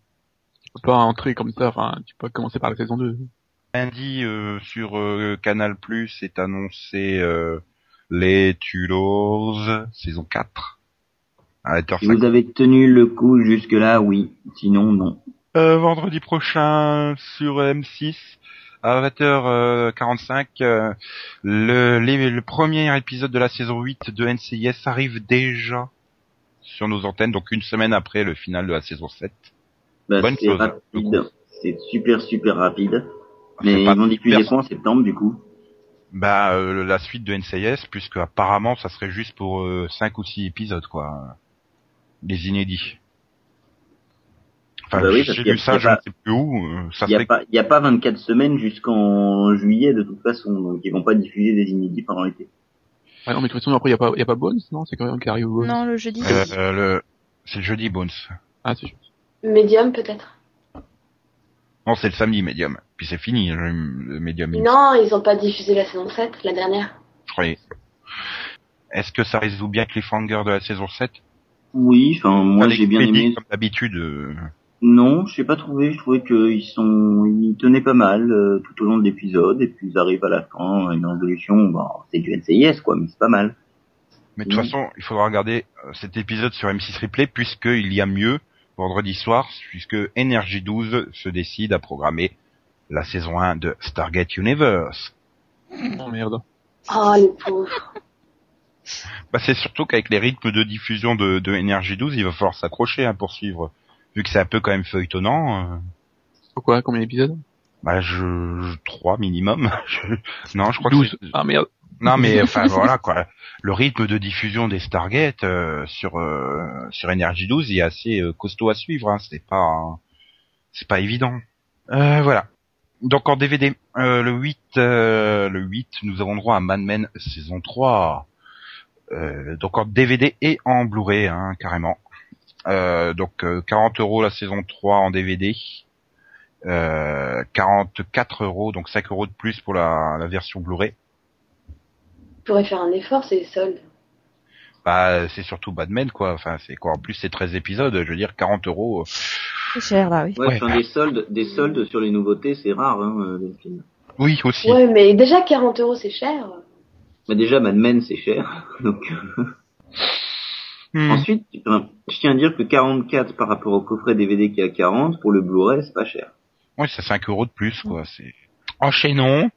tu peux pas entrer comme ça, enfin tu peux pas commencer par la saison 2. Lundi euh, sur euh, Canal Plus est annoncé euh, Les Tudors saison 4 à Si vous avez tenu le coup jusque-là, oui. Sinon, non. Euh, vendredi prochain sur M6 à 20h45 euh, le, les- le premier épisode de la saison 8 de NCIS arrive déjà sur nos antennes donc une semaine après le final de la saison 7. Bah, Bonne c'est chose, rapide. C'est super, super rapide. Mais C'est ils vont diffuser quoi en septembre, du coup? Bah euh, la suite de NCIS puisque apparemment ça serait juste pour euh, 5 ou 6 épisodes quoi. Les inédits. Enfin, Bah oui, j'ai lu ça, il y a je pas- ne sais plus où. euh, ça Il n'y a, pas- y a pas 24 semaines jusqu'en juillet, de toute façon. Donc, ils vont pas diffuser des inédits pendant l'été. Ah non mais de toute façon après il y a pas y a pas Bones non? C'est quand même qui arrive au Bones. Non, le jeudi. Euh, euh, le... C'est le jeudi, Bones. Ah c'est juste. Medium peut-être. Non, c'est le samedi, Medium. Puis c'est fini, le, le Medium. Non, ils ont pas diffusé la saison 7, la dernière. semble. Est-ce que ça résout bien Cliffhanger de la saison 7 Oui, enfin moi j'ai bien aimé. Comme d'habitude. euh, Non, je n'ai pas trouvé. Je trouvais qu'ils sont, ils tenaient pas mal euh, tout au long de l'épisode et puis ils arrivent à la fin, une résolution. Bon, c'est du NCIS quoi, mais c'est pas mal. Mais de toute Oui. façon, il faudra regarder euh, cet épisode sur M6 Replay puisqu'il y a mieux vendredi soir, puisque Energy 12 se décide à programmer la saison 1 de Stargate Universe. Oh merde. Oh, les pauvres. Bah, c'est surtout qu'avec les rythmes de diffusion de, de Energy 12, il va falloir s'accrocher hein, pour suivre. Vu que c'est un peu quand même feuilletonnant, euh, Pourquoi? Combien d'épisodes? bah je, je 3 minimum. Je- non, je crois que 12. c'est- Ah merde. Non mais enfin voilà quoi. Le rythme de diffusion des Stargate euh, sur euh, sur Energy 12 il est assez euh, costaud à suivre. Hein. C'est pas c'est pas évident. Euh, voilà. Donc en DVD euh, le 8 euh, le 8 nous avons droit à Mad Men saison 3. Euh, donc en DVD et en Blu-ray hein, carrément. Euh, donc euh, 40 euros la saison 3 en DVD. Euh, 44 euros donc 5 euros de plus pour la, la version Blu-ray. Je pourrais faire un effort, c'est les soldes. Bah, c'est surtout Batman, quoi. Enfin, c'est quoi En plus, c'est 13 épisodes. Je veux dire, 40 euros. euh, C'est cher là, oui. Ouais, Ouais. enfin, des soldes, des soldes sur les nouveautés, c'est rare, hein, euh, Delphine. Oui, aussi. Ouais, mais déjà 40 euros, c'est cher. Bah déjà, Mad Men, c'est cher. Donc, Hmm. ensuite, je tiens à dire que 44 par rapport au coffret DVD qui est à 40, pour le Blu-ray, c'est pas cher. Oui, c'est 5 euros de plus, quoi. C'est enchaînons.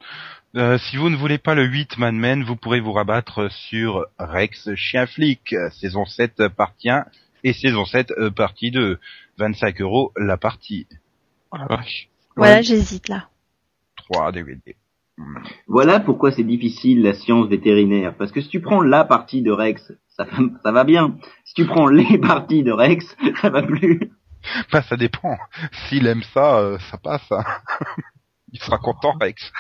Euh, si vous ne voulez pas le 8 Mad Men, vous pourrez vous rabattre sur Rex Chien Flic, saison 7 euh, partie 1 et saison 7 euh, partie 2. 25 euros la partie. Oh la vache. Voilà, j'hésite là. 3 DVD. Hmm. Voilà pourquoi c'est difficile la science vétérinaire. Parce que si tu prends la partie de Rex, ça, ça va bien. Si tu prends les parties de Rex, ça va plus. Bah, ça dépend. S'il aime ça, euh, ça passe. hein. Il sera content, Rex.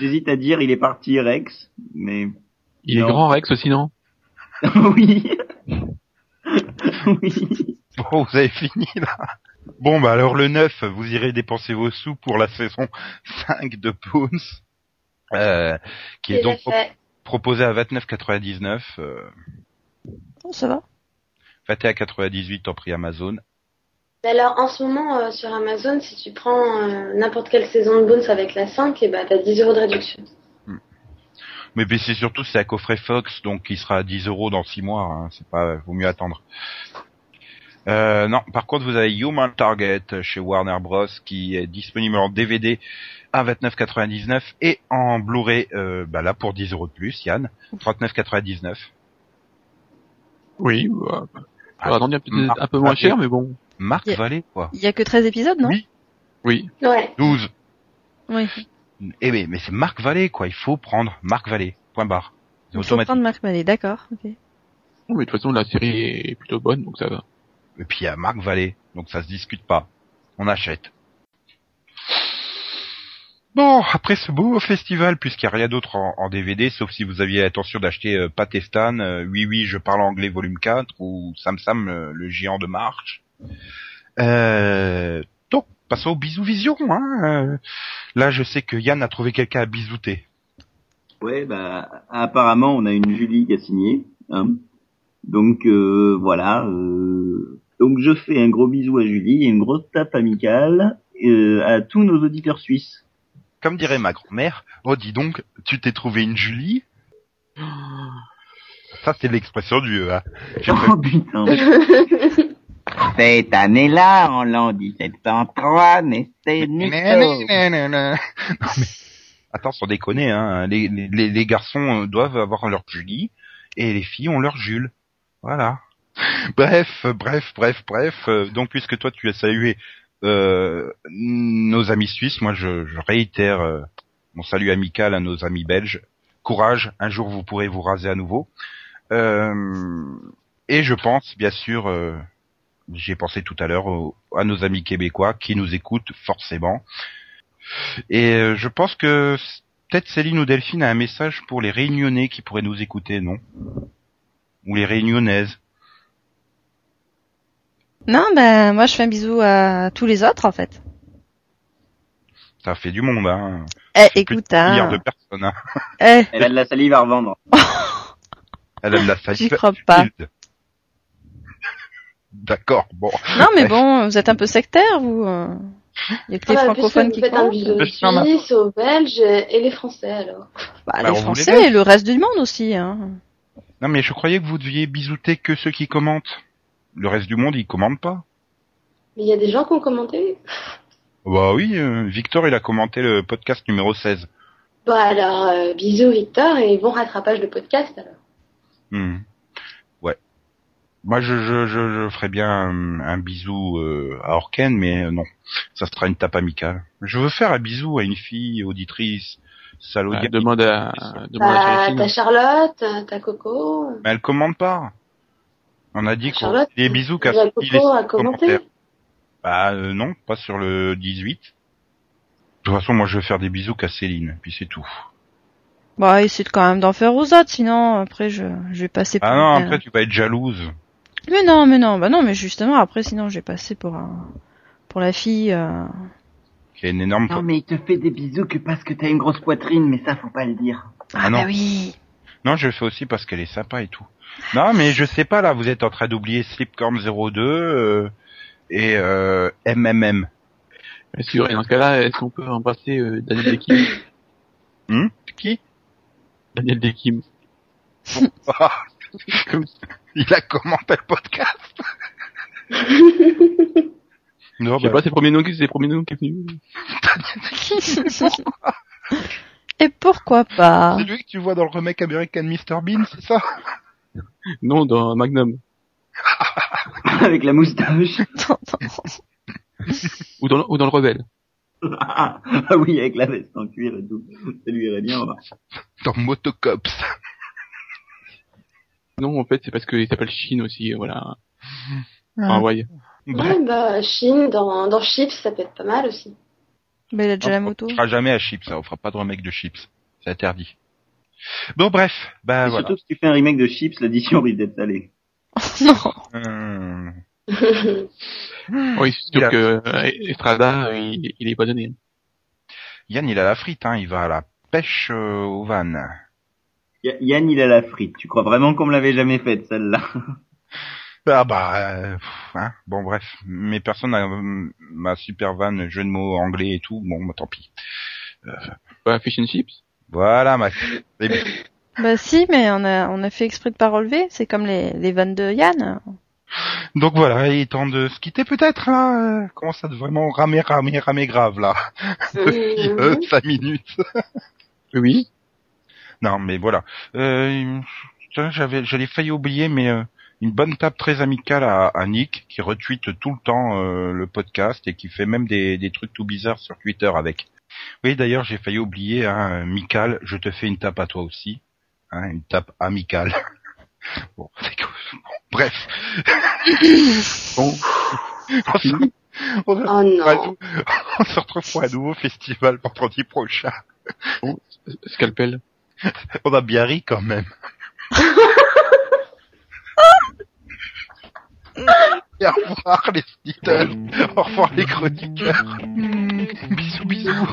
J'hésite à dire il est parti Rex, mais Il est grand Rex aussi, non? Oui. oui. Bon, vous avez fini là. Bon, bah alors le 9, vous irez dépenser vos sous pour la saison 5 de Bones, euh, qui est donc fait. Proposé à 29,99, euh, Oh, ça va. 21,98 en prix Amazon. Mais Alors, en ce moment, euh, sur Amazon, si tu prends euh, n'importe quelle saison de Bones avec la 5, et bah, t'as 10 euros de réduction. Mais puis c'est surtout c'est un coffret Fox, donc il sera à 10 euros dans 6 mois. Hein, c'est pas, vaut mieux attendre. Euh, non, par contre vous avez Human Target chez Warner Bros qui est disponible en DVD à 29,99 et en Blu-ray, euh, bah là pour 10 euros de plus, Yann, 39,99. Oui. Bah, Ah, j'aurais attendu un, peu- Marc un peu moins cher, mais bon. Marc. Vallée quoi. Il y a que 13 épisodes, non? Oui. Oui. Ouais. 12. Oui. Eh mais, mais c'est Marc Vallée quoi, il faut prendre Marc Vallée. Point barre. Il faut prendre Marc Vallée, d'accord. ok. Non, mais de toute façon, la série est plutôt bonne, donc ça va. Et puis il y a Marc Vallée, donc ça se discute pas. On achète. Bon, après ce beau festival, puisqu'il n'y a rien d'autre en, DVD, sauf si vous aviez l'intention d'acheter euh, Patestan, euh, Oui Oui je parle anglais volume 4, ou Sam Sam euh, le géant de marche. Euh, donc, passons au bisou vision. Hein. Là, je sais que Yann a trouvé quelqu'un à bisouter. Ouais, bah apparemment on a une Julie qui a signé. Hein. Donc voilà. Donc je fais un gros bisou à Julie et une grosse tape amicale euh, à tous nos auditeurs suisses. Comme dirait ma grand-mère, oh dis donc, tu t'es trouvé une Julie? Ça c'est l'expression du... Hein. Oh putain. Cette année-là, en l'an 1703, naissait Nico. Attends, sans déconner, hein. Les, les, les garçons euh, doivent avoir leur Julie et les filles ont leur Jules. Voilà. Bref, bref, bref, bref. euh, Donc, puisque toi tu as salué euh, nos amis suisses, moi je, réitère euh, mon salut amical à nos amis belges. Courage, un jour vous pourrez vous raser à nouveau. Et je pense, bien sûr, euh, j'y ai pensé tout à l'heure, à nos amis québécois qui nous écoutent forcément. Et je pense que peut-être Céline ou Delphine a un message pour les réunionnais qui pourraient nous écouter, non? Ou les réunionnaises. Non, ben moi je fais un bisou à tous les autres en fait. Ça fait du monde, hein. Eh, Plus de écoute, milliards hein. de personnes, hein. Eh, Elle a de la salive à revendre. Elle aime la J'y Seinfeld. crois pas. D'accord, bon. Non, mais bon, vous êtes un peu sectaire, vous. euh. Il y a que les Ah bah, francophones qui vous faites un comptent. bisou aux Suisses, aux Belges et les Français alors. Bah, Bah, les Français et le reste du monde aussi. Hein. Non, mais je croyais que vous deviez bisouter que ceux qui commentent. Le reste du monde, ils commandent pas. Mais il y a des gens qui ont commenté. Bah oui, euh, Victor, il a commenté le podcast numéro 16. Bah alors, euh, bisous Victor et bon rattrapage de podcast alors. Hmm. Ouais. Moi, je, je, je, je ferais bien un, un bisou euh, à Orken, mais non, ça sera une tape amicale. Je veux faire un bisou à une fille auditrice, Salodiane. Ah, demande à, demande à Bah, t'as Charlotte, t'as Coco. Mais elle commande pas. On a dit qu'on des bisous qu'à commenté. commentaires. Bah euh, non, pas sur le 18. De toute façon, moi, je vais faire des bisous qu'à Céline, puis c'est tout. Bah, essaye quand même d'en faire aux autres, sinon après je, je vais passer pour. Ah non, après, tu vas être jalouse. Mais non, mais non, bah non, mais justement après, sinon je vais passer pour un, pour la fille. euh, Qui a une énorme... Non, mais il te fait des bisous que parce que t'as une grosse poitrine, mais ça, faut pas le dire. Ah, Ah non. bah oui. Non, je le fais aussi parce qu'elle est sympa et tout. Non, mais je sais pas, là, vous êtes en train d'oublier Slipcorn 02 euh, et euh, MMM. Bien sûr, et dans ce cas-là, est-ce qu'on peut embrasser euh, Daniel Dekim? Hum Qui? Daniel Dekim. Il a commenté le podcast. non, Je sais bah, pas, c'est le premier nom qui, c'est le premier nom qui est venu. Et pourquoi pas? C'est lui que tu vois dans le remake américain de Mr Bean, c'est ça? Non, dans Magnum. Avec la moustache. Ou dans, le- ou dans le Rebelle. ah oui, avec la veste en cuir et tout. Ça lui irait bien. va. Dans Motocops. Non, en fait, c'est parce qu'il s'appelle Shin aussi, voilà. Enfin, ouais. Ouais, bah, Chine, dans, dans Chips, ça peut être pas mal aussi. Bah, il a déjà la on moto. fera jamais à Chips, ça, on fera pas de remake de Chips. C'est interdit. Bon, bref, bah Et voilà. Surtout si tu fais un remake de Chips, l'addition risque d'être salée. non. Hum, Oui, c'est sûr a- que euh, Estrada, il, il est pas donné. Yann, il a la frite, hein, il va à la pêche euh, aux vannes. Yann, il a la frite. Tu crois vraiment qu'on me l'avait jamais faite, celle-là? Ah bah, euh, hein, bon bref, mais personne n'a euh, ma super vanne, jeu de mots anglais et tout, bon bah tant pis. Pas Fish and Chips. Voilà, Max. C'est bien. Bah si, mais on a, on a fait exprès de pas relever. C'est comme les, les vannes de Yann. Donc voilà, il est temps de se quitter peut-être, là. euh, Commence à vraiment ramer, ramer, ramer grave, là? Depuis euh, Mhm. cinq minutes. Oui. Non, mais voilà. Euh, j'avais, j'allais failli oublier, mais euh, une bonne tape très amicale à, à Nick, qui retweet tout le temps euh, le podcast et qui fait même des, des trucs tout bizarres sur Twitter avec. Oui, d'ailleurs, j'ai failli oublier, hein, Michael, je te fais une tape à toi aussi. Hein, une tape amicale. bon. Bon, bref. Bon. on, se, on, se- Oh non. on se retrouve pour un nouveau festival vendredi prochain. Scalpel. On a bien ri quand même. Et au revoir les auditeurs. Au revoir les chroniqueurs. Mm, bisous, bisous.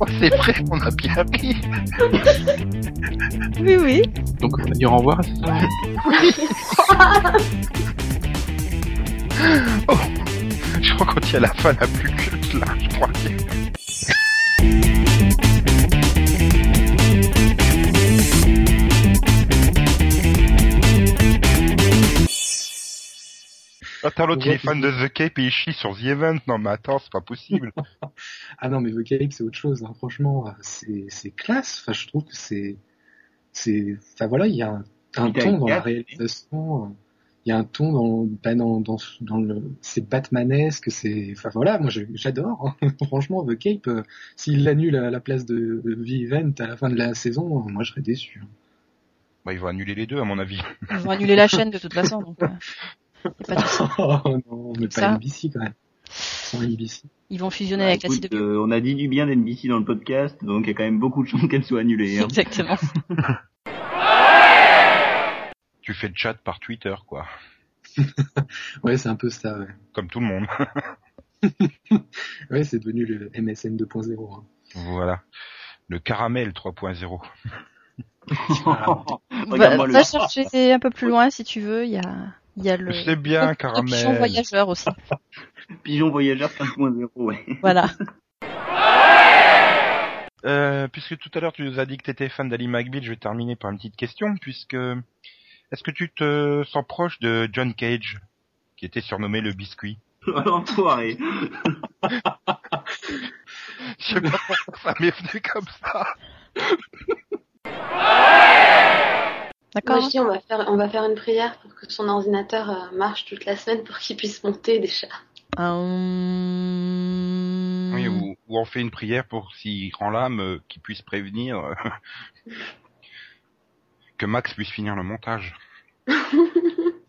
Oh, c'est vrai, on a bien ri. Oui, oui. Donc, on va dire au revoir, c'est ça Je crois qu'on tient la fin la plus culte là, je crois. Attends, l'autre il est fan de The Cape et il chie sur The Event. Non mais attends, c'est pas possible. Ah non, mais Vocalic, c'est autre chose. hein. Franchement, euh, c'est c'est classe. Enfin, je trouve que c'est c'est. Enfin voilà, il y a un, ton dans la réalisation. Il y a un ton dans ben, dans dans, dans le c'est Batmanesque. C'est enfin voilà, moi j'adore. hein. Franchement, The Cape, euh, s'il l'annule à la place de, The Event à la fin de la saison, moi je serais déçu. hein. Bah, ils vont annuler les deux à mon avis. Ils vont annuler la chaîne de toute façon. Donc, euh, pas oh non, mais Ça. pas NBC quand même. Sans NBC. Ils vont fusionner Bah, avec la CW. euh, On a dit du bien d'NBC dans le podcast, donc il y a quand même beaucoup de chances qu'elle soit annulée. Hein. Exactement. Tu fais le chat par Twitter quoi. Ouais, c'est un peu ça. Ouais, Comme tout le monde. ouais c'est devenu le MSN 2.0. hein. voilà. Le caramel 3.0. Va, va chercher un peu plus loin si tu veux. Il y a, il y a le, C'est bien, le caramel. pigeon voyageur aussi. Pigeon voyageur 5.0, ouais. Voilà. Euh, puisque tout à l'heure tu nous as dit que tu étais fan d'Ali McBeal, je vais terminer par une petite question, puisque est-ce que tu te sens proche de John Cage, qui était surnommé le biscuit? L'enfoiré. Je sais pas pourquoi ça m'est venu comme ça. D'accord. Moi, je dis, on va faire, on va faire une prière pour que son ordinateur euh, marche toute la semaine pour qu'il puisse monter déjà. Hum, Oui, ou, ou on fait une prière pour s'il rend l'âme, euh, qu'il puisse prévenir euh, que Max puisse finir le montage.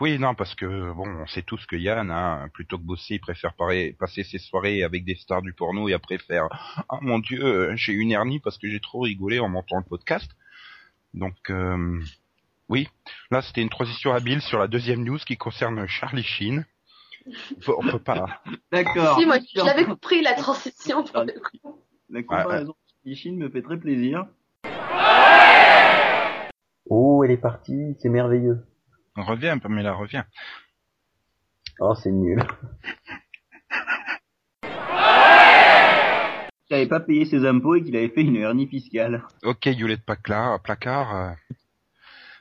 Oui, non, parce que bon, on sait tous que Yann, hein, plutôt que bosser, il préfère passer ses soirées avec des stars du porno et après faire Ah mon Dieu, euh, j'ai une hernie parce que j'ai trop rigolé en montant le podcast. Donc euh, oui, là c'était une transition habile sur la deuxième news qui concerne Charlie Sheen. Faut- On peut pas. D'accord. Si, moi, je l'avais compris, la transition, pour le coup. La comparaison de Chine me fait très plaisir. Oh, elle est partie, c'est merveilleux. Reviens, Pamela, reviens. Oh, c'est nul. Il avait pas payé ses impôts et qu'il avait fait une hernie fiscale. Ok, Yolette Placard, placard euh,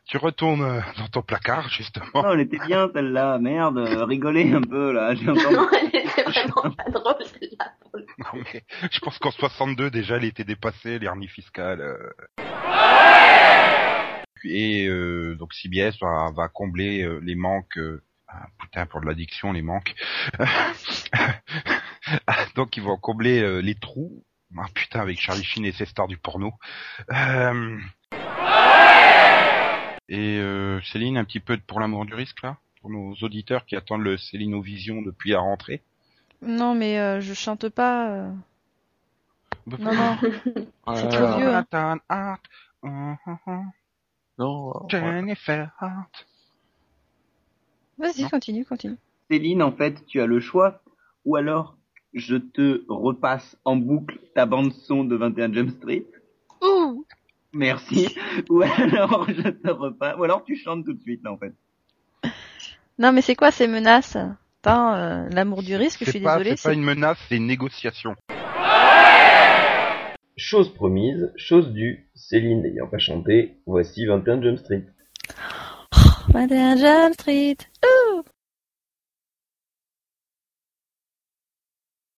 tu retournes euh, dans ton placard, justement. Elle était bien celle-là, merde, euh, rigolez un peu là, j'ai entendu. Non, elle était vraiment pas drôle, celle-là. Non, mais je pense qu'en 62 déjà, elle était dépassée, l'hernie fiscale. euh. Et euh, donc CBS va, va combler euh, les manques. euh, ah, putain, pour de l'addiction, les manques. donc ils vont combler euh, les trous. Ah putain, avec Charlie Sheen et ses stars du porno. Euh, Et euh, Céline, un petit peu pour l'amour du risque là, pour nos auditeurs qui attendent le Céline-Vision depuis la rentrée. Non, mais euh, je chante pas. euh. Non, non. Euh, trop vieux, hein. Hart, Non, Jennifer Hart. Vas-y, continue, continue. Céline, en fait, tu as le choix, ou alors je te repasse en boucle ta bande son de 21 Jump Street. Ouh Merci. Ou alors je te repasse, ou alors tu chantes tout de suite là en fait. Non, mais c'est quoi ces menaces? Attends, euh, l'amour du risque, je C'est suis pas, désolée. c'est pas une menace, c'est une négociation. Chose promise, chose due, Céline n'ayant pas chanté, voici 21 Jump Street. Madame Jump Street. Ouh